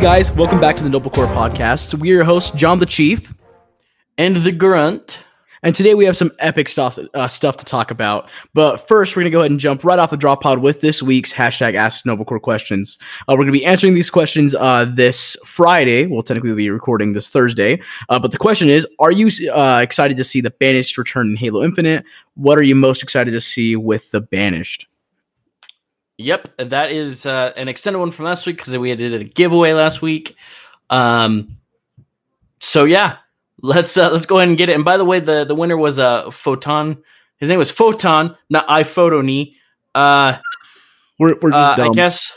guys, welcome back to the Noble Core Podcast. We're your hosts, John the Chief, and the Grunt. and today we have some epic stuff uh, stuff to talk about. But first, we're gonna go ahead and jump right off the drop pod with this week's hashtag Ask Noble Core questions. Uh, we're gonna be answering these questions uh, this Friday. Well, technically, we'll be recording this Thursday. Uh, but the question is: Are you uh, excited to see the Banished return in Halo Infinite? What are you most excited to see with the Banished? Yep, that is uh, an extended one from last week because we did a giveaway last week. Um, so yeah, let's uh, let's go ahead and get it. And by the way, the the winner was a uh, Photon. His name was Photon, not iPhotony. Uh, We're we're just uh, I guess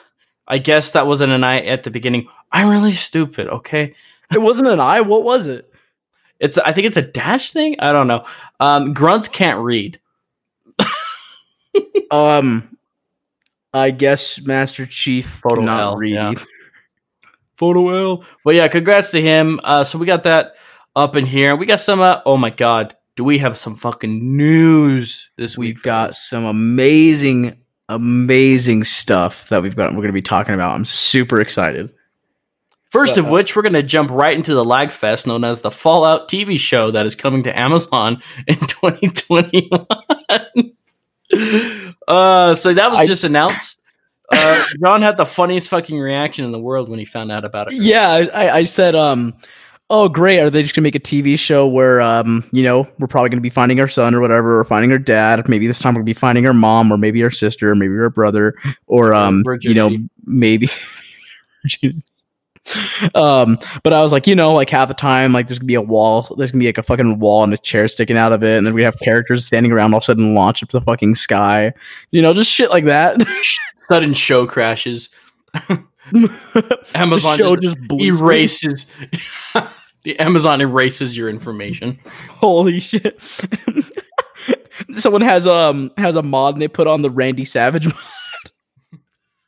I guess that wasn't an I at the beginning. I'm really stupid. Okay, it wasn't an I. What was it? it's I think it's a dash thing. I don't know. Um, grunts can't read. Um, I guess Master Chief Photo not L, read. yeah. Photo L. But yeah, congrats to him. Uh, so we got that up in here. We got some. Uh, oh my god, do we have some fucking news this week? We've got some amazing, amazing stuff that we've got. We're going to be talking about. I'm super excited. First of which, we're gonna jump right into the Lag Fest, known as the Fallout TV show that is coming to Amazon in 2021. Uh, so that was I- just announced. Uh, John had the funniest fucking reaction in the world when he found out about it. Yeah, I, I- I said, um, oh great, are they just going to make a TV show where, um, you know, we're probably going to be finding our son or whatever, or finding our dad. Maybe this time to be finding our mom, or maybe our sister, or maybe our brother, or um, you know, maybe. um but i was like you know like half the time like there's gonna be a wall there's gonna be like a fucking wall and a chair sticking out of it and then we have characters standing around all of a sudden launch up the fucking sky you know just shit like that Sudden show crashes. the Amazon show just just erases the Amazon erases your information. holy shit someone has um has a mod and they put on the randy savage mod.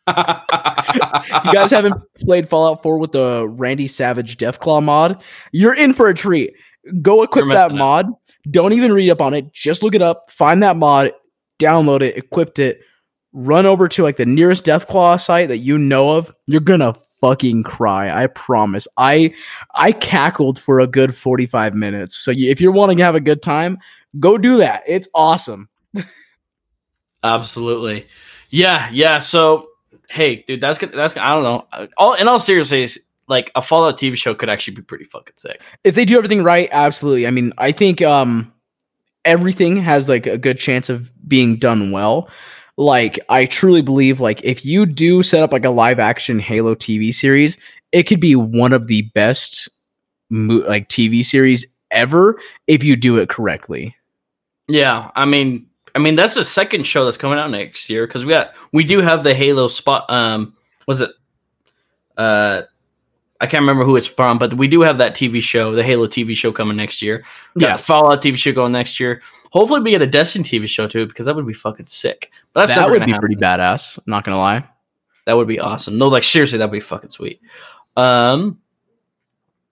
If you guys haven't played fallout 4 with the randy savage deathclaw mod? You're in for a treat. Go equip that up. mod. Don't even read up on it. Just look it up. Find that mod. Download it. Equipped it. Run over to like the nearest deathclaw site that you know of. You're gonna fucking cry. I promise. I i cackled for a good 45 minutes. So if you're wanting to have a good time go do that. It's awesome. Absolutely. Yeah, yeah. So, hey, dude, that's good. That's I don't know. All in all seriousness, like a Fallout TV show could actually be pretty fucking sick. if they do everything right absolutely i mean i think um everything has like a good chance of being done well like i truly believe like if you do set up like a live action halo tv series it could be one of the best mo- like tv series ever if you do it correctly Yeah, I mean, I mean that's the second show that's coming out next year because we got we do have the Halo spot. Um, was it? Uh, I can't remember who it's from, but we do have that TV show, the Halo TV show coming next year. We got Yeah. the Fallout TV show going next year. Hopefully, we get a Destiny TV show too because that would be fucking sick. But that's that would be happen. pretty badass not gonna lie That would be awesome. No, like seriously, that'd be fucking sweet. Um,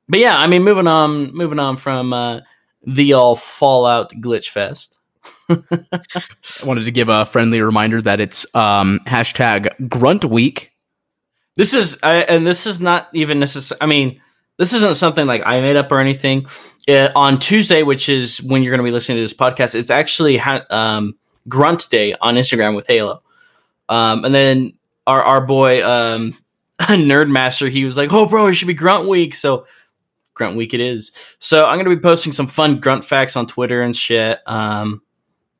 but yeah, I mean, moving on, moving on from uh, the all Fallout glitch fest. I wanted to give a friendly reminder that it's um hashtag grunt week This is, and this is not even necessary. I mean, this isn't something like I made up or anything. On Tuesday, which is when you're going to be listening to this podcast, it's actually ha- um, Grunt Day on Instagram with Halo. Um, and then our our boy um, Nerdmaster, he was like, "Oh, bro, it should be Grunt Week." So Grunt Week it is. So I'm going to be posting some fun grunt facts on Twitter and shit. Um,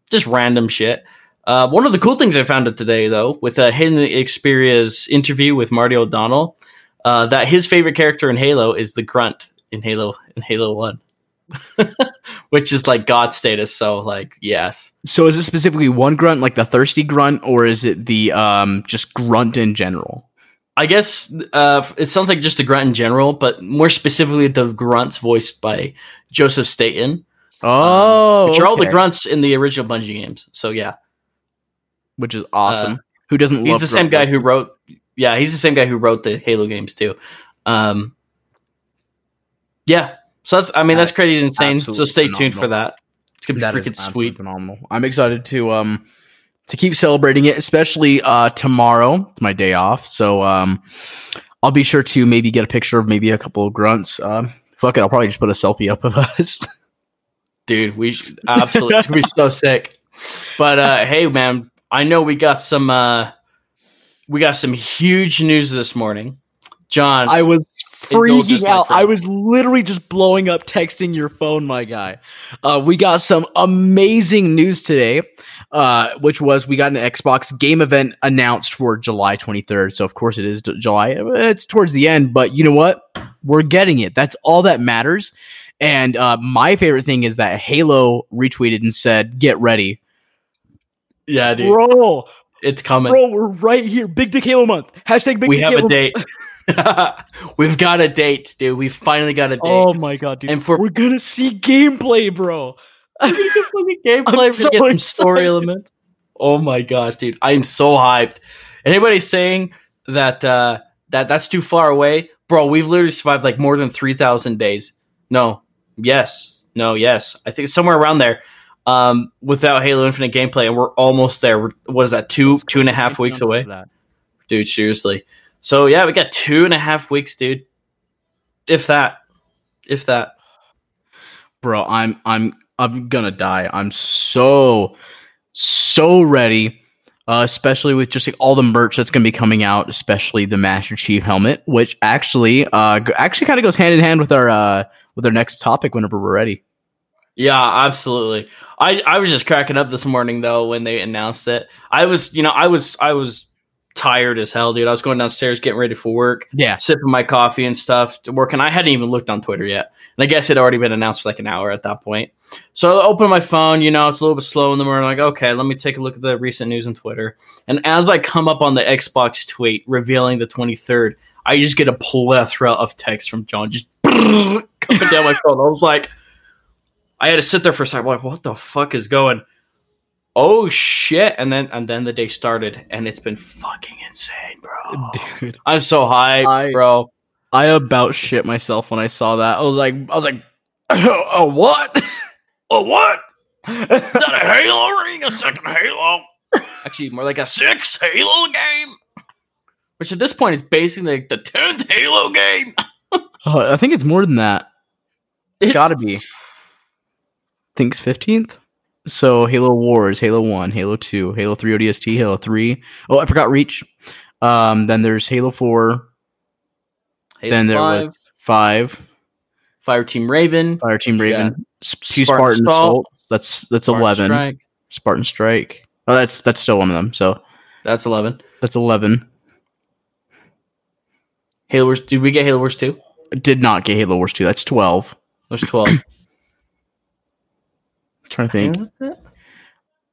just random shit. Uh, one of the cool things I found out today, though, with uh, Hidden Xperia's interview with Marty O'Donnell, uh, that his favorite character in Halo is the Grunt in Halo in Halo One, which is like God status. So, like, yes, So is it specifically one grunt, like the thirsty grunt, or is it the um just grunt in general? I guess uh, it sounds like just the Grunt in general, but more specifically, the Grunts voiced by Joseph Staten, Oh, which are all the. Grunts in the original Bungie games. So, yeah, which is awesome. Who doesn't? he's love the same guy who wrote. Yeah, he's the same guy who wrote the Halo games too. Um, yeah, so that's. I mean, that's crazy insane. So stay tuned for that. It's gonna be That freaking sweet. phenomenal. I'm excited to um to keep celebrating it, especially uh tomorrow. It's my day off, so um I'll be sure to maybe get a picture of maybe a couple of grunts. Um, fuck it, I'll probably just put a selfie up of us. Dude. We should, absolutely it's gonna be so sick. But uh, hey, man, I know we got some uh, we got some huge news this morning. John, I was freaking out. I was literally just blowing up texting your phone, my guy. Uh, we got some amazing news today, uh, which was we got an Xbox game event announced for July 23rd. So, of course, it is July. It's towards the end, but you know what? We're getting it. That's all that matters. And uh, my favorite thing is that Halo retweeted and said, Get ready. yeah, dude, Bro, it's coming. bro, we're right here. Big Dick Halo month. Hashtag Big we Dick have Halo a date. We've got a date, dude. We finally got a date. Oh my god, dude. And for- we're gonna see gameplay, bro. gameplay. I'm We're so gonna get some story excited. elements. Oh my gosh, dude! I am so hyped. Anybody saying that uh, that that's too far away, bro? We've literally survived like more than three thousand days. No, yes, no, yes. I think it's somewhere around there. Um, without Halo Infinite gameplay, and we're almost there. We're, what is that? Two two and a half weeks away, dude. Seriously. So yeah, we got two and a half weeks, dude. If that, if that. Bro, I'm I'm I'm gonna die. I'm so so ready. Uh, especially with just like, all the merch that's gonna be coming out, especially the Master Chief helmet, which actually uh g- actually kind of goes hand in hand with our uh with our next topic whenever we're ready. Yeah, absolutely. I I was just cracking up this morning though when they announced it. I was, you know, I was I was tired as hell, dude. I was going downstairs getting ready for work, Yeah. sipping my coffee and stuff, to work, and I hadn't even looked on Twitter yet. And I guess it had already been announced for like an hour at that point. So I open my phone, you know, it's a little bit slow in the morning. Like, okay, let me take a look at the recent news on Twitter. And as I come up on the Xbox tweet revealing the 23rd, I just get a plethora of text from John just coming down my phone. I was like, I had to sit there for a second. I'm like, what the fuck is going? Oh shit! And then and then the day started, and it's been fucking insane, bro. Dude. I'm so high, I- bro. I about shit myself when I saw that. I was like I was like oh what? Oh what? Is that a Halo ring? A second Halo? Actually, more like a six Halo game. Which at this point is basically like the tenth Halo game. Oh, I think it's more than that. It's gotta be. I think fifteenth. So Halo Wars, Halo One, Halo Two, Halo Three ODST, Halo Three. Oh, I forgot Reach. Um, then there's Halo Four. Halo then there 5, was five. Fire Team Raven, Fire Team Raven. S- Two Spartan Spartan. Assaults. That's that's Spartan eleven. Strike. Spartan Strike. Oh, that's that's still one of them. So That's eleven. that's eleven. Halo Wars. Did we get Halo Wars two? Did not get Halo Wars Two. That's twelve. There's twelve. trying to think.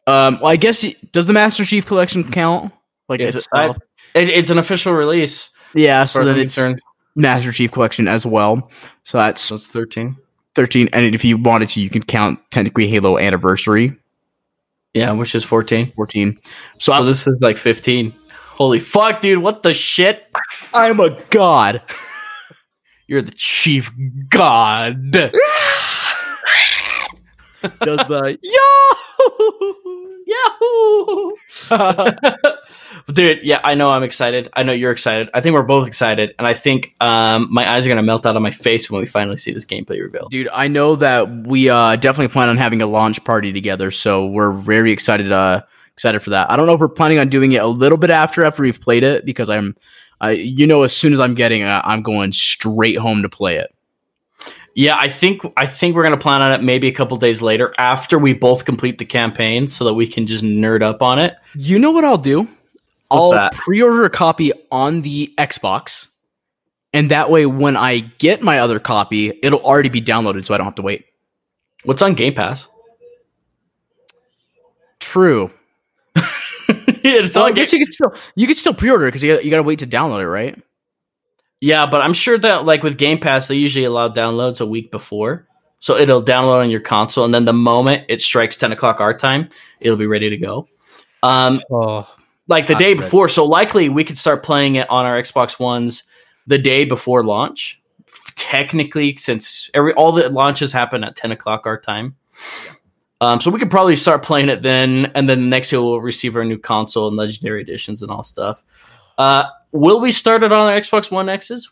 Um, well, I guess it- does the Master Chief Collection count? Like, is It's- it? I- It, it's an official release. yeah. So as then it's concerned. Master Chief Collection as well. So that's So it's thirteen. 13. And if you wanted to, you can count technically Halo Anniversary Yeah, which is fourteen. 14. So So I, this is like fifteen. Holy fuck, dude! What the shit? I'm a god. You're the chief god. Does the Yahoo! Dude, yeah, I know I'm excited. I know you're excited. I think we're both excited, and I think um, my eyes are gonna melt out of my face when we finally see this gameplay reveal. dude? I know that we uh, definitely plan on having a launch party together, so we're very excited. Uh, excited for that. I don't know if we're planning on doing it a little bit after after we've played it because I'm, I you know, as soon as I'm getting, uh, I'm going straight home to play it. Yeah, I think I think we're gonna plan on it maybe a couple days later after we both complete the campaign, so that we can just nerd up on it. You know what I'll do? What's I'll that? pre-order a copy on the Xbox, and that way, when I get my other copy, it'll already be downloaded, so I don't have to wait. What's on Game Pass? True. it's So I guess you could still you could still pre-order because you got, you got to wait to download it, right? Yeah, but I'm sure that like with Game Pass, they usually allow downloads a week before. So it'll download on your console, and then the moment it strikes 10 o'clock our time, it'll be ready to go. Um, Oh, like the day ready. before. So likely we could start playing it on our Xbox Ones the day before launch. Technically, since every all the launches happen at 10 o'clock our time. Um, so we could probably start playing it then, and then next year we'll receive our new console and legendary editions and all stuff. Uh, will we start it on our Xbox One X's?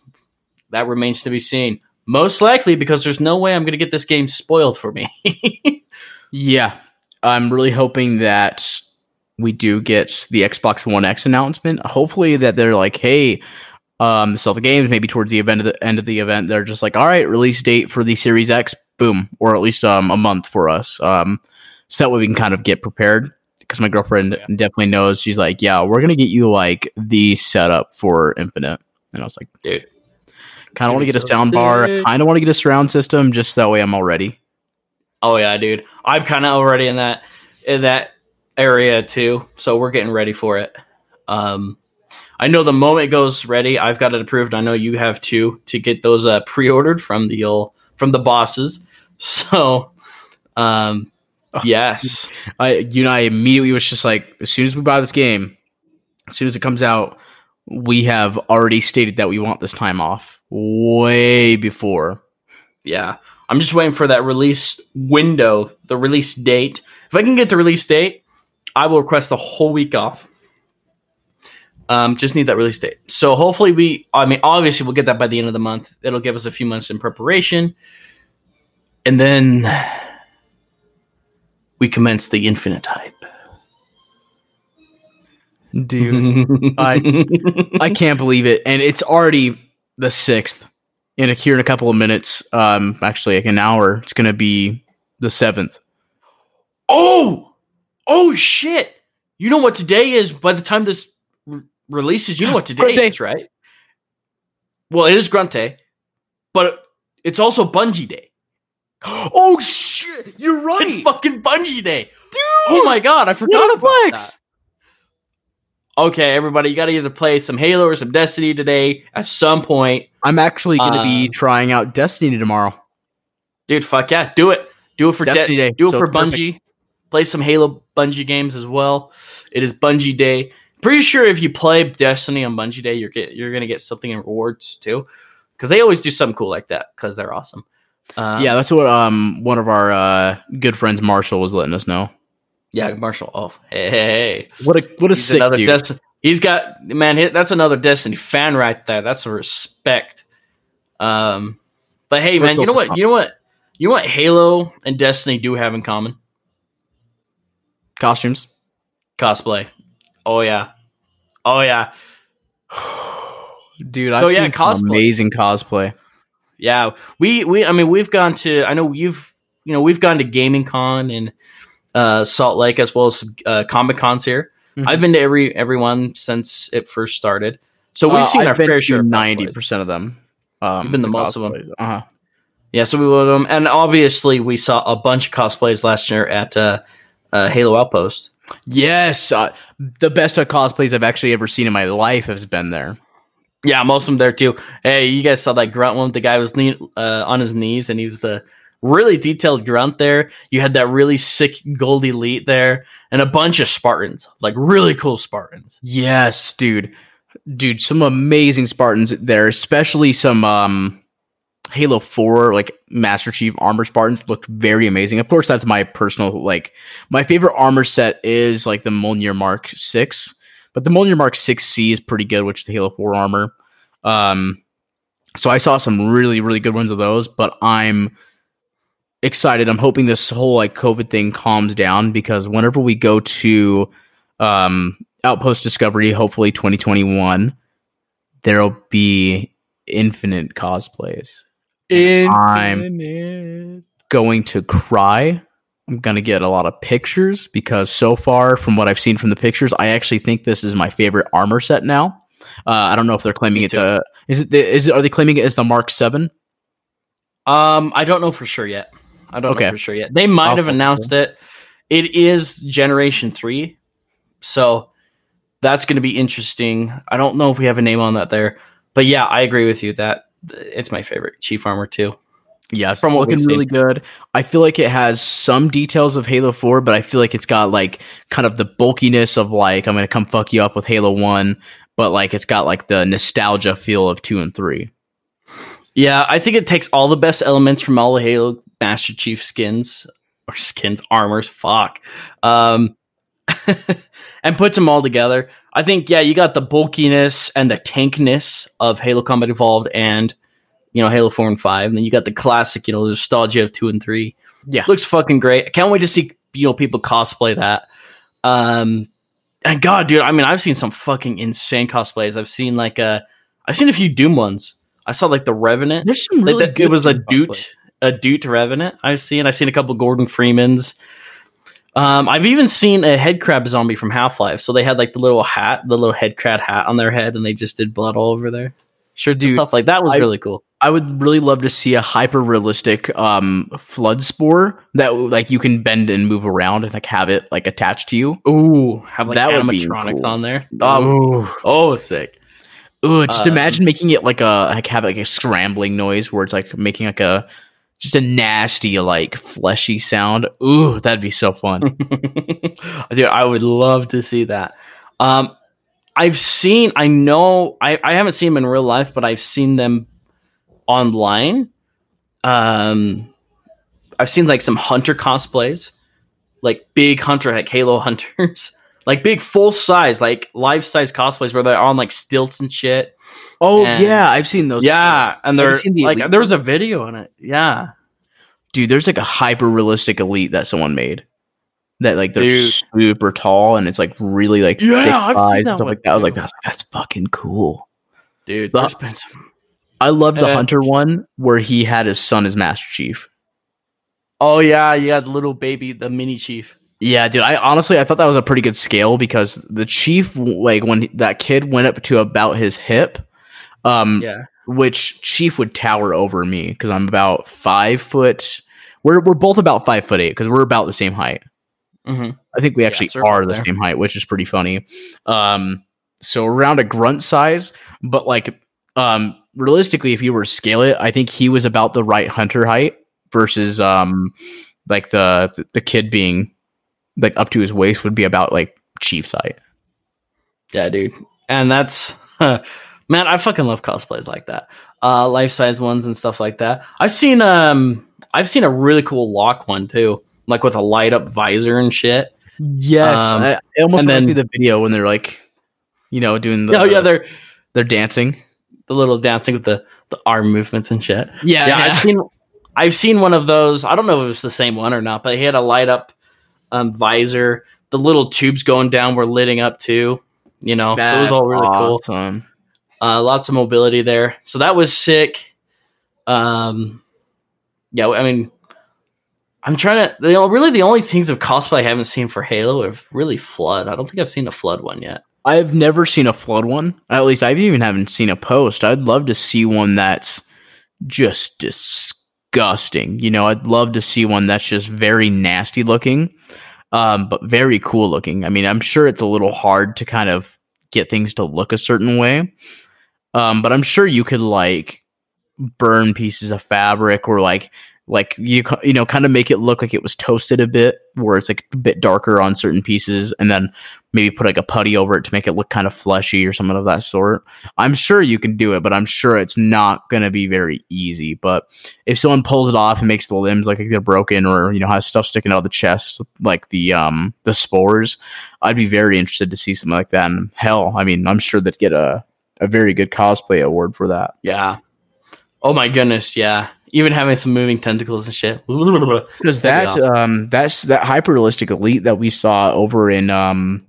That remains to be seen. Most likely because there's no way I'm going to get this game spoiled for me. Yeah, I'm really hoping that we do get the Xbox One X announcement. Hopefully, that they're like, hey, um, sell the games. Maybe towards the event of the end of the event, they're just like, all right, release date for the Series X, boom, or at least um, a month for us, um, so that way we can kind of get prepared. Because my girlfriend Yeah. definitely knows. She's like, yeah, we're gonna get you like the setup for Infinite, and I was like, Dude. kind of want to get a so sound bar. Kind of want to get a surround system, just that way I'm all ready. Oh yeah, dude. I'm kind of already in that in that area too, so we're getting ready for it. Um, I know the moment it goes ready, I've got it approved. I know you have too to get those uh, pre-ordered from the old, from the bosses. So, um, Oh. yes, I you and I immediately was just like, as soon as we buy this game, as soon as it comes out, we have already stated that we want this time off way before. yeah. I'm just waiting for that release window, the release date. If I can get the release date, I will request the whole week off. Um, just need that release date. So hopefully we, I mean, obviously we'll get that by the end of the month. It'll give us a few months in preparation, and then we commence the infinite hype. Dude, I- I can't believe it, and it's already the sixth. In a, here in a couple of minutes, um, actually like an hour, it's gonna be the seventh. oh, oh shit! You know what today is? By the time this re- releases, you know what today Grunt Day. is, right? Well, it is Grunt Day, but it's also Bungie Day. Oh shit! You're right, It's fucking Bungie Day. dude. Oh my god, I forgot what a about flex! that. Okay, everybody, you got to either play some Halo or some Destiny today at some point. I'm actually gonna be Uh, trying out Destiny tomorrow. Dude, fuck yeah, do it. Do it for Destiny De- Day, do it so for it's perfect. Bungie. Play some Halo Bungie games as well. It is Bungie Day. Pretty sure if you play Destiny on Bungie Day, you're get you're gonna get something in rewards too, because they always do something cool like that because they're awesome. Um, yeah, that's what um one of our uh, good friends Marshall was letting us know. yeah, Marshall. Oh, hey, hey, hey. What a what a He's sick dude. Destiny. He's got man. That's another Destiny fan right there. That's a respect. Um, but hey, man, you know what? You know what? You know what? Halo and Destiny do have in common Costumes. cosplay. Oh yeah, oh yeah, Dude, I've So, yeah, seen some cosplay. amazing cosplay. Yeah. We we. I mean, we've gone to. I know you've. You know, we've gone to Gaming Con and uh, Salt Lake as well as uh, Comic Cons here. Mhm. I've been to every everyone since it first started. So we've Uh, seen I've our fair share. Ninety percent of them. Um, You've been to most of them. Uh huh. Yeah, so we will them, and obviously we saw a bunch of cosplays last year at uh, uh, Halo Outpost. Yes, uh, the best uh, cosplays I've actually ever seen in my life has been there. Yeah, most of them there too. Hey, you guys saw that grunt one? The guy was uh, on his knees, and he was the really detailed grunt there. You had that really sick gold elite there, and a bunch of Spartans, like really cool Spartans. Yes, dude, dude, some amazing Spartans there, especially some um, Halo Four like Master Chief armor Spartans looked very amazing. Of course, that's my personal like my favorite armor set is like the Mjolnir Mark Six, but the Mjolnir Mark Six C is pretty good, which is the Halo Four armor. Um, so I saw some really really good ones of those, but I'm excited. I'm hoping this whole like COVID thing calms down because whenever we go to um, Outpost Discovery, hopefully 2021, there'll be infinite cosplays. I'm- Going to cry. I'm gonna get a lot of pictures because so far, from what I've seen from the pictures, I actually think this is my favorite armor set now. Uh, I don't know if they're claiming it. The, is it? The, is it? Are they claiming it as the Mark Seven? Um, I don't know for sure yet. I don't Okay. know for sure yet. They might I'll have announced it. It is Generation Three, so that's going to be interesting. I don't know if we have a name on that there, but yeah, I agree with you that it's my favorite Chief Armor too. Yes, From looking really good. I feel like it has some details of Halo 4, but I feel like it's got like kind of the bulkiness of like I'm gonna come fuck you up with Halo 1, but like it's got like the nostalgia feel of 2 and 3. Yeah, I think it takes all the best elements from all the Halo Master Chief skins or skins armors. Fuck. Um, and puts them all together. I think yeah, you got the bulkiness and the tankness of Halo Combat Evolved and you know Halo Four and Five, and then you got the classic, you know, the nostalgia of two and three. Yeah. looks fucking great. I can't wait to see you know people cosplay that. Um, and God, dude, I mean, I've seen some fucking insane cosplays. I've seen like uh, I've seen a few Doom ones. I saw like the Revenant. There's some Like really that- good it was a cosplay. Doot, a Doot Revenant. I've seen. I've seen a couple Gordon Freemans. Um, I've even seen a head crab zombie from Half Life. So they had like the little hat, the little head crab hat on their head, and they just did blood all over there. Sure, Dude, stuff like that was I- really cool. I would really love to see a hyper realistic um flood spore that like you can bend and move around and like have it like attached to you. Ooh, have like That would animatronics cool. on there. Oh, Ooh. oh, sick. Ooh, just Um, imagine making it like a like have like a scrambling noise where it's like making like a just a nasty like fleshy sound. Ooh, that'd be so fun. Dude, I would love to see that. Um, I've seen, I know, I, I haven't seen them in real life, but I've seen them online. Um, I've seen like some hunter cosplays, like big hunter, like Halo hunters, like big full size, like life size cosplays where they're on like stilts and shit. Oh And- yeah, I've seen those. yeah, and Have you they're seen the like Elite there was a video on it. Yeah, dude, there's like a hyper realistic elite that someone made. That like they're Dude. super tall and it's like really like Yeah, thick I've seen that stuff one like that. I was like, that's that's fucking cool. dude, The- some. I love the Uh, hunter one where he had his son as Master Chief. Oh yeah, you got the little baby, the mini chief. Yeah, dude. I honestly I thought that was a pretty good scale because the chief, like when that kid went up to about his hip, um, Yeah, which chief would tower over me because I'm about five foot. We're we're both about five foot eight because we're about the same height. Hmm I think we actually we're are the there. same height, which is pretty funny. Um, so around a grunt size, but like, um, realistically, if you were to scale it, I think he was about the right hunter height versus, um, like the the kid being like up to his waist would be about like chief's height. Yeah, dude. And that's man, I fucking love cosplays like that. Uh life size ones and stuff like that. I've seen um I've seen a really cool lock one too, like with a light up visor and shit. Yes, Um, I, it almost reminds then- me of the video when they're like, you know, doing the oh yeah, they're they're dancing. the little dancing with the the arm movements and shit. Yeah, yeah, I've seen I've seen one of those. I don't know if it's the same one or not, but he had a light up um, visor. The little tubes going down were lighting up too. You know, so it was all really cool. awesome. Uh, lots of mobility there, so that was sick. Um, yeah, I mean, I'm trying to. Really, the only things of cosplay I haven't seen for Halo are really Flood. I don't think I've seen a Flood one yet. I've never seen a flood one. At least I've even haven't seen a post. I'd love to see one that's just disgusting. You know, I'd love to see one that's just very nasty looking, um, but very cool looking. I mean, I'm sure it's a little hard to kind of get things to look a certain way, um, but I'm sure you could like burn pieces of fabric or like like you you know kind of make it look like it was toasted a bit where it's like a bit darker on certain pieces and then maybe put like a putty over it to make it look kind of fleshy or something of that sort. I'm sure you can do it, but I'm sure it's not going to be very easy. But if someone pulls it off and makes the limbs like they're broken or you know has stuff sticking out of the chest like the um the spores, I'd be very interested to see something like that. And hell, I mean, I'm sure they'd get a a very good cosplay award for that. Yeah. Oh my goodness, yeah. Even having some moving tentacles and shit. Because that be um that's that hyper realistic elite that we saw over in um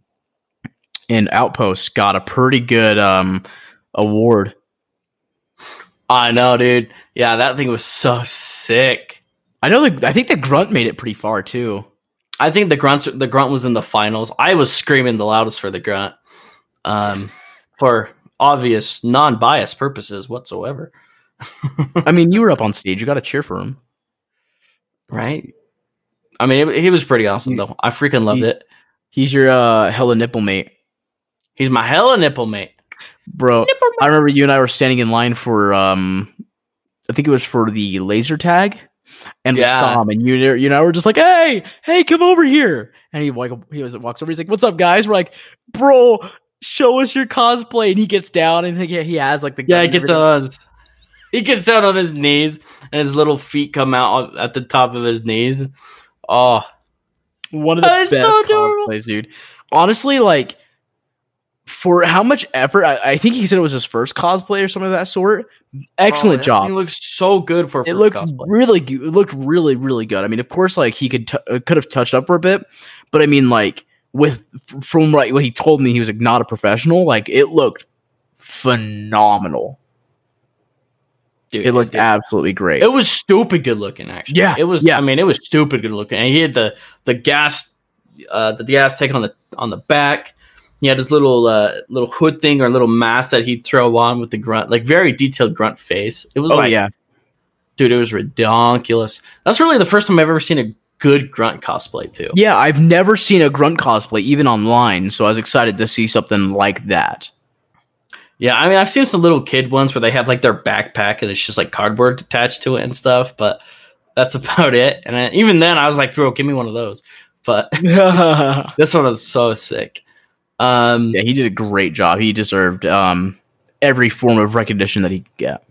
in Outpost got a pretty good um award. I know, dude. Yeah, that thing was so sick. I know the I think the grunt made it pretty far too. I think the grunt the grunt was in the finals. I was screaming the loudest for the grunt, um, for obvious non-biased purposes whatsoever. I mean, you were up on stage. You got to cheer for him. Right? I mean, it, he was pretty awesome though. I freaking loved He- it. He's your uh, hella nipple mate, He's my hella nipple mate. bro. I remember you and I were standing in line for um, I think it was for the laser tag, and we saw him, and you you know were just like, hey, hey, come over here, and he like he was walks over, he's like, what's up, guys? We're like, bro, show us your cosplay, and he gets down, and he, he has like the Yeah, he gets everything. he gets down on his knees, and his little feet come out at the top of his knees. Oh, one of the is best so cosplays, dude. honestly, like for how much effort, I, I think he said it was his first cosplay or something of that sort. Excellent Oh, job. He looks so good for it looked cosplay. really good. It looked really, really good. I mean, of course, like he could t- uh, could have touched up for a bit, but I mean, like with from like what he told me, he was like not a professional. Like it looked phenomenal. Dude, It looked did. absolutely great. It was stupid good looking, actually. Yeah, it was. yeah. I mean, it was stupid good looking. And he had the the gas, uh, the gas tank on the on the back. He had his little uh, little hood thing or a little mask that he'd throw on with the grunt, like very detailed grunt face. It was oh like, yeah, dude, it was ridiculous. That's really the first time I've ever seen a good grunt cosplay too. yeah. I've never seen a grunt cosplay even online, so I was excited to see something like that. Yeah, I mean, I've seen some little kid ones where they have like their backpack and it's just like cardboard attached to it and stuff, but that's about it. And I, even then, I was like, bro, give me one of those. But this one was so sick. Um, he did a great job. He deserved um every form of recognition that he could get.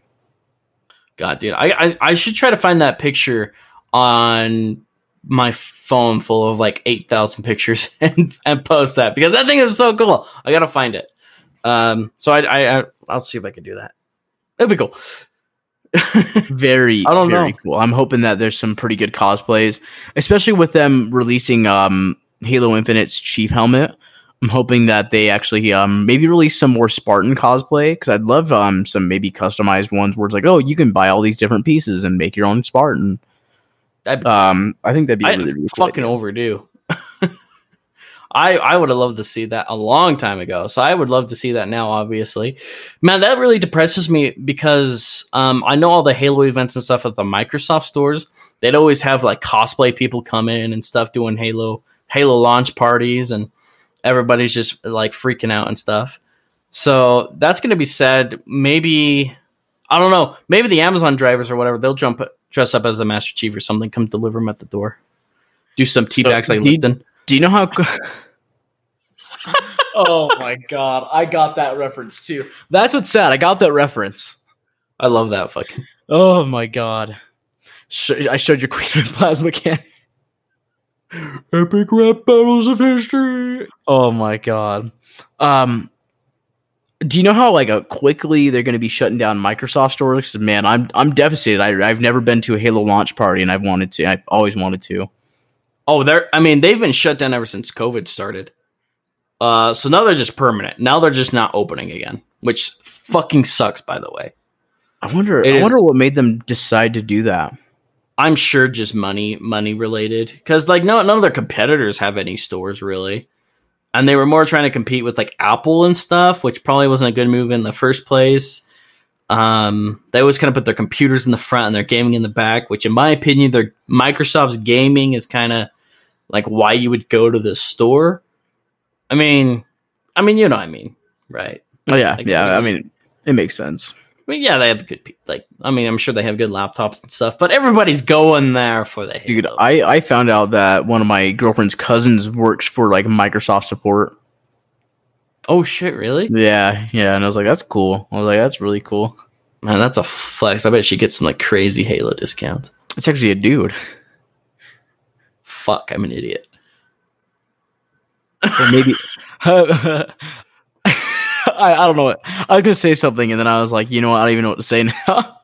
God, dude, I, I I should try to find that picture on my phone full of like eight thousand pictures and and post that because that thing is so cool. I gotta find it. Um, so I I, I'll see if I can do that. It'd be cool. very I don't very know. cool i'm hoping that there's some pretty good cosplays especially with them releasing um halo infinite's chief helmet i'm hoping that they actually um maybe release some more spartan cosplay because i'd love um some maybe customized ones where it's like oh you can buy all these different pieces and make your own spartan be um i think that'd be really, really cool fucking overdue. I I would have loved to see that a long time ago. So I would love to see that now. Obviously, man, that really depresses me because um I know all the Halo events and stuff at the Microsoft stores. They'd always have like cosplay people come in and stuff doing Halo Halo launch parties, and everybody's just like freaking out and stuff. So that's gonna be sad. Maybe I don't know. Maybe the Amazon drivers or whatever they'll jump dress up as a Master Chief or something, come deliver them at the door. Do some So, teabags like Lipton. Do you know how oh my god i got that reference too that's what's sad i got that reference I love that fucking. Oh my god! I showed you Queen of Plasma Cannon. Epic rap battles of history. Oh my god! Um, do you know how like uh, quickly they're going to be shutting down Microsoft stores? man, I'm I'm devastated. I, I've never been to a Halo launch party, and I've wanted to. I've always wanted to. Oh, they're. I mean, they've been shut down ever since COVID started. Uh, so now they're just permanent. Now they're just not opening again, which fucking sucks. By the way, I wonder. It I is- wonder what made them decide to do that. I'm sure just money, money related. Because like no, none of their competitors have any stores really, and they were more trying to compete with like Apple and stuff, which probably wasn't a good move in the first place. Um, they always kind of put their computers in the front and their gaming in the back, which in my opinion, their Microsoft's gaming is kind of like why you would go to the store. I mean, I mean, you know what I mean, right? Oh yeah, Like, yeah. I mean, it makes sense. I mean, yeah, they have good, like, I mean, I'm sure they have good laptops and stuff, but everybody's going there for the Dude, Halo. I, I found out that one of my girlfriend's cousins works for like Microsoft support. oh shit, really? Yeah, yeah, and I was like, that's cool. I was like, that's really cool. Man, that's a flex. I bet she gets some like crazy Halo discounts. It's actually a dude. Fuck, I'm an idiot. Or maybe I, I don't know what I was gonna say something, and then I was like, you know what? I don't even know what to say now.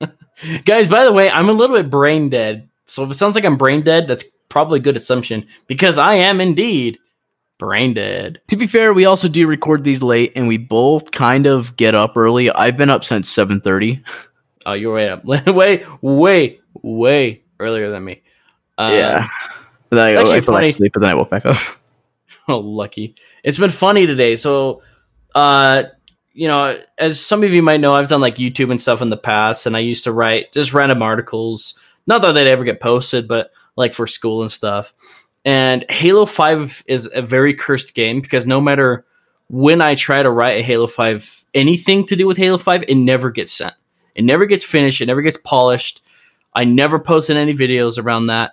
Guys, by the way, I'm a little bit brain dead. So if it sounds like I'm brain dead, that's probably a good assumption because I am indeed brain dead. to be fair, we also do record these late, and we both kind of get up early. I've been up since seven thirty. Oh, you're way up. way, way, way earlier than me. Uh, yeah, then I, actually I fell funny. asleep, but then I woke back up. Oh, lucky. It's been funny today. So, uh, you know, as some of you might know, I've done like YouTube and stuff in the past, and I used to write just random articles. Not that they'd ever get posted, but like for school and stuff. And Halo 5 is a very cursed game because no matter when I try to write a Halo 5, anything to do with Halo 5, it never gets sent. It never gets finished. It never gets polished. I never posted any videos around that.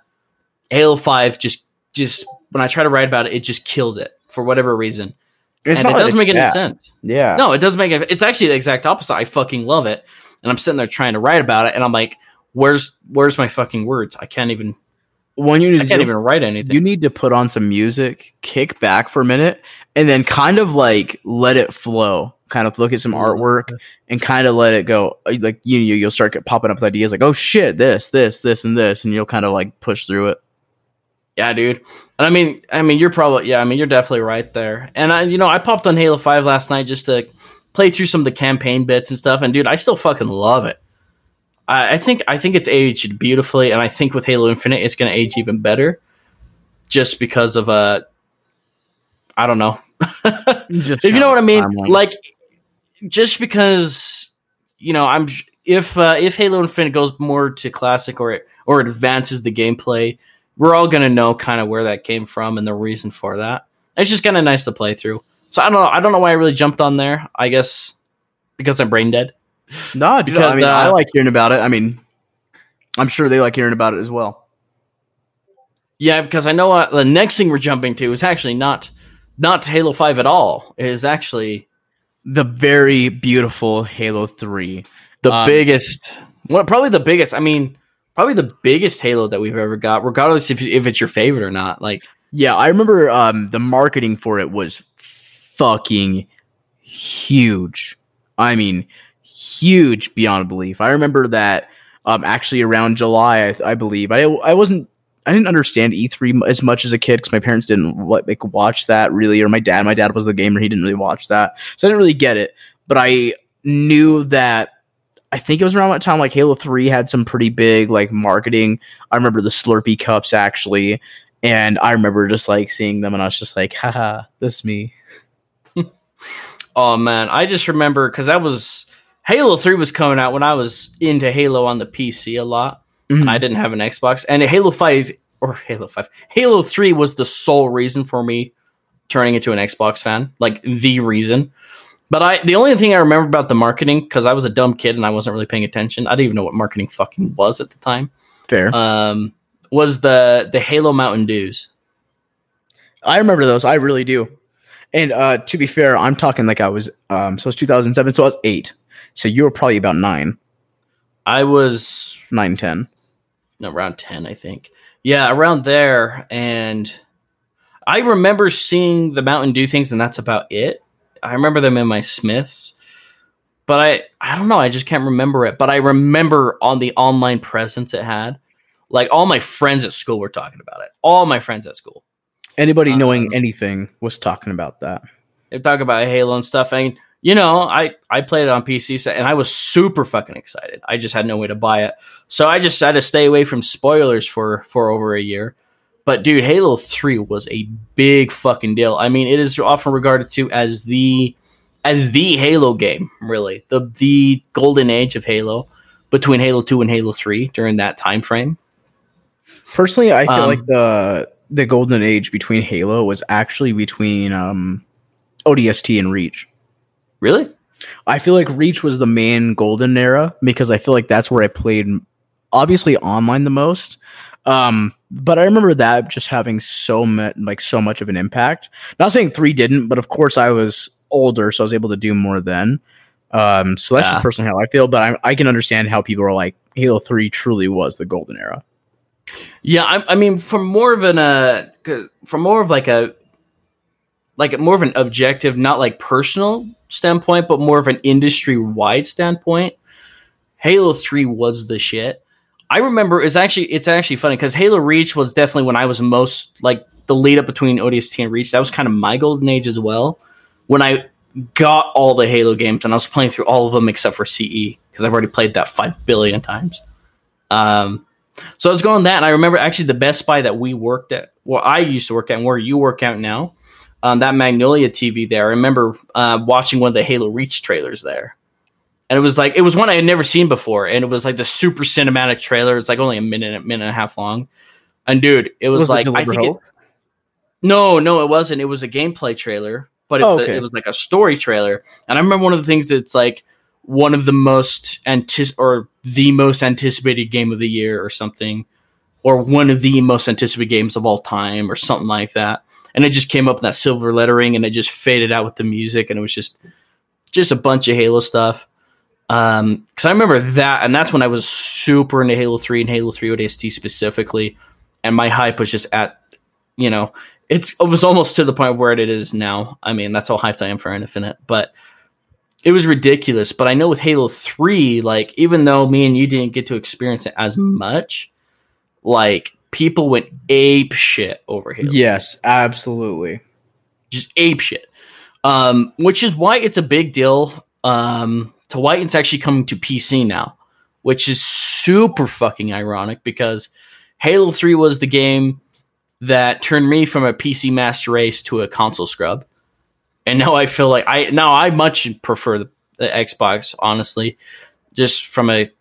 Halo 5 just, just when I try to write about it, it just kills it for whatever reason. It's and it doesn't make any bad. sense. Yeah, No, it doesn't make it. It's actually the exact opposite. I fucking love it, and I'm sitting there trying to write about it, and I'm like, "Where's where's my fucking words? I can't even, When you need I to can't do- even write anything. you need to put on some music, kick back for a minute, and then kind of like let it flow. Kind of look at some mm-hmm. artwork and kind of let it go. Like you, you you'll start get popping up with ideas like, oh shit, this, this, this, and this, and you'll kind of like push through it. Yeah, dude. And I mean, I mean, you're probably yeah. I mean, you're definitely right there. And I, you know, I popped on Halo Five last night just to play through some of the campaign bits and stuff. And dude, I still fucking love it. I, I think I think it's aged beautifully, and I think with Halo Infinite, it's going to age even better, just because of uh, I don't know. Just if you know what I mean, timeline. like just because you know, I'm if uh, if Halo Infinite goes more to classic or it or advances the gameplay, we're all gonna know kind of where that came from and the reason for that. It's just kind of nice to play through. So I don't know. I don't know why I really jumped on there. I guess because I'm brain dead. no, because I mean, the- I like hearing about it. I mean, I'm sure they like hearing about it as well. Yeah, because I know uh, the next thing we're jumping to is actually not not Halo Five at all. It is actually The very beautiful Halo Three. the Um, biggest well probably the biggest i mean probably the biggest halo that we've ever got regardless if, if it's your favorite or not like Yeah, I remember um, the marketing for it was fucking huge. I mean, huge beyond belief. I remember that um, actually around July, I, I believe. I I wasn't. I didn't understand E3 as much as a kid because my parents didn't like watch that really, or my dad. My dad was the gamer; he didn't really watch that, so I didn't really get it. But I knew that. I think it was around that time like Halo 3 had some pretty big like marketing. I remember the Slurpee cups actually. And I remember just like seeing them and I was just like, haha, this me. oh man i just remember because that was halo 3 was coming out when i was into halo on the pc a lot Mhm. and i didn't have an xbox and halo 5 or halo 5 halo 3 was the sole reason for me turning into an xbox fan like the reason but I, the only thing I remember about the marketing, because I was a dumb kid and I wasn't really paying attention, I didn't even know what marketing fucking was at the time. Fair. um, was the the Halo Mountain Dews. I remember those. I really do. And uh, to be fair, I'm talking like I was, um, so it's 2007, so I was eight. So you were probably about nine, I was nine, 10. no, around ten, I think. Yeah, around there, and I remember seeing the Mountain Dew things, and that's about it. I remember them in my Smiths, but I I don't know. I just can't remember it. But I remember on the online presence it had. Like all my friends at school were talking about it. All my friends at school. Anybody knowing Um, anything was talking about that. they talk about Halo and stuff. And you know, I I played it on PC and I was super fucking excited. I just had no way to buy it, so I just had to stay away from spoilers for for over a year. But dude, Halo Three was a big fucking deal. I mean, it is often regarded to as the as the Halo game, really the the golden age of Halo between Halo Two and Halo Three during that time frame. Personally, I feel Um, like the the golden age between Halo was actually between um, ODST and Reach. Really? I feel like Reach was the main golden era because I feel like that's where I played obviously online the most. Um, but I remember that just having so much like so much of an impact. Not saying three didn't, but of course I was older, so I was able to do more then. Um, so that's Yeah. just personally how I feel, but I, I can understand how people are like Halo Three truly was the golden era. Yeah, I, I mean, from more of an uh, from more of like a like more of an objective, not like personal standpoint, but more of an industry wide standpoint. Halo Three was the shit. I remember it's actually it's actually funny because Halo Reach was definitely when I was most like the lead up between ODST and Reach. That was kind of my golden age as well. When I got all the Halo games and I was playing through all of them except for CE because I've already played that five billion times. Um, so I was going that, and I remember actually the Best Buy that we worked at, well, I used to work at, and where you work out now, um, that Magnolia TV there. I remember uh, watching one of the Halo Reach trailers there, and it was like it was one I had never seen before, and it was like the super cinematic trailer. It's like only a minute, minute and a half long, and dude, it was, Was it like I think it, no, no, it wasn't. It was a gameplay trailer, but it Oh, was, a- okay. it was like a story trailer. And I remember one of the things that's like one of the most antis or the most anticipated game of the year or something, or one of the most anticipated games of all time or something like that. And it just came up in that silver lettering and it just faded out with the music and it was just just a bunch of Halo stuff. Um, because I remember that, and that's when I was super into Halo Three and Halo Three ODST specifically and my hype was just at, you know, it's it was almost to the point where it is now. I mean, that's how hyped I am for Infinite, but it was ridiculous. But I know with Halo Three, like even though me and you didn't get to experience it as much, like people went ape shit over Halo. Yes, absolutely. Just ape shit. Um, which is why it's a big deal. Um, to why it's actually coming to PC now, which is super fucking ironic because Halo 3 was the game that turned me from a PC master race to a console scrub. And now I feel like I now I much prefer the, the Xbox, honestly, just from a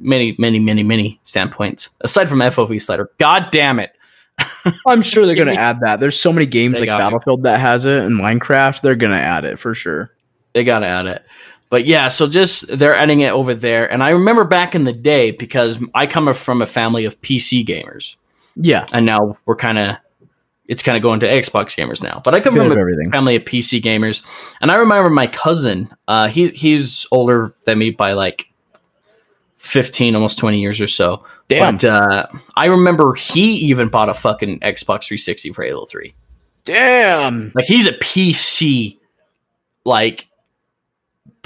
many, many, many, many standpoints. Aside from FOV slider, god damn it! I'm sure they're gonna add that. There's so many games They like it. Battlefield that has it, and Minecraft. They're gonna add it for sure. They got to add it. But yeah, so just they're adding it over there. And I remember back in the day because I come from a family of PC gamers, Yeah, and now we're kind of it's kind of going to Xbox gamers now. But I come bit from a everything. family of PC gamers, and I remember my cousin. Uh, he's he's older than me by like fifteen, almost twenty years or so. Damn, But uh, I remember he even bought a fucking Xbox 360 for Halo 3. damn. Like he's a PC, like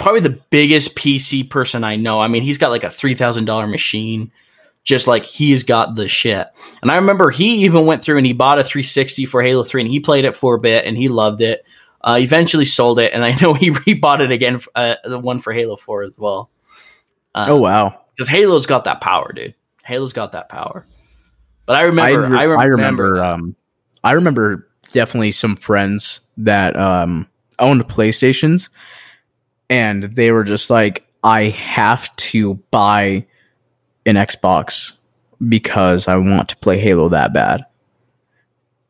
probably the biggest PC person I know. I mean, he's got like a three thousand dollar machine. Just like he's got the shit. And I remember he even went through and he bought a 360 for Halo 3 and he played it for a bit and he loved it. Uh, eventually sold it and I know he rebought it again, uh, the one for Halo 4 as well. Uh, Oh wow. because Halo's got that power, dude. Halo's got that power. But I remember, re- I, remember, I remember, um, I remember definitely some friends that um, owned PlayStations, and they were just like, "I have to buy an Xbox because I want to play Halo that bad."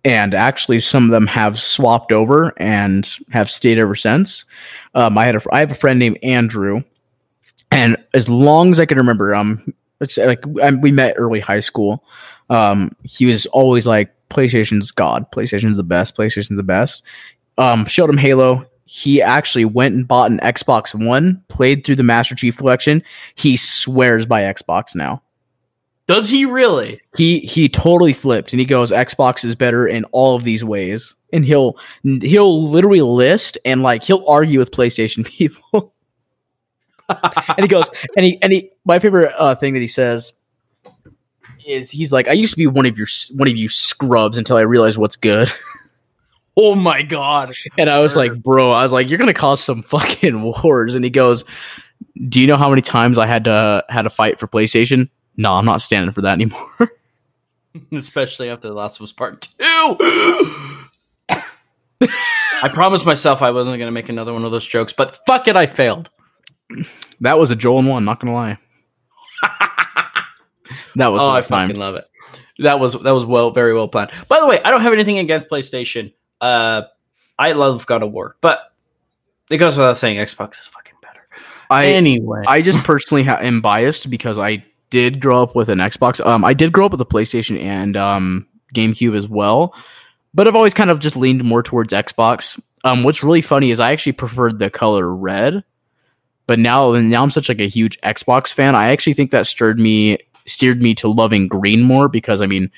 And actually, some of them have swapped over and have stayed ever since. Um, I had a, I have a friend named Andrew, and as long as I can remember, um, it's like I, we met early high school um, he was always like PlayStation's God, PlayStation's the best, PlayStation's the best. Um, showed him Halo. He actually went and bought an Xbox One, played through the Master Chief collection. He swears by Xbox now. does he really? He he totally flipped and he goes Xbox is better in all of these ways. And he'll he'll literally list and like he'll argue with PlayStation people. and he goes and he and he my favorite uh, thing that he says is he's like I used to be one of your one of you scrubs until I realized what's good. Oh my god! And I was like, bro, I was like, you're gonna cause some fucking wars. And he goes, Do you know how many times I had to had to fight for PlayStation? No, I'm not standing for that anymore. Especially after The Last of Us Part Two. I promised myself I wasn't going to make another one of those jokes, but fuck it, I failed. that was a Joel and one, not gonna lie. that was Oh, I time. fucking love it. That was that was well, very well planned. By the way, I don't have anything against PlayStation. Uh, I love God of War, but it goes without saying, Xbox is fucking better. I anyway, I just personally ha- am biased because I did grow up with an Xbox. Um, I did grow up with a PlayStation and um, GameCube as well, but I've always kind of just leaned more towards Xbox. Um, what's really funny is I actually preferred the color red, but now now I'm such like a huge Xbox fan. I actually think that stirred me steered me to loving green more because I mean,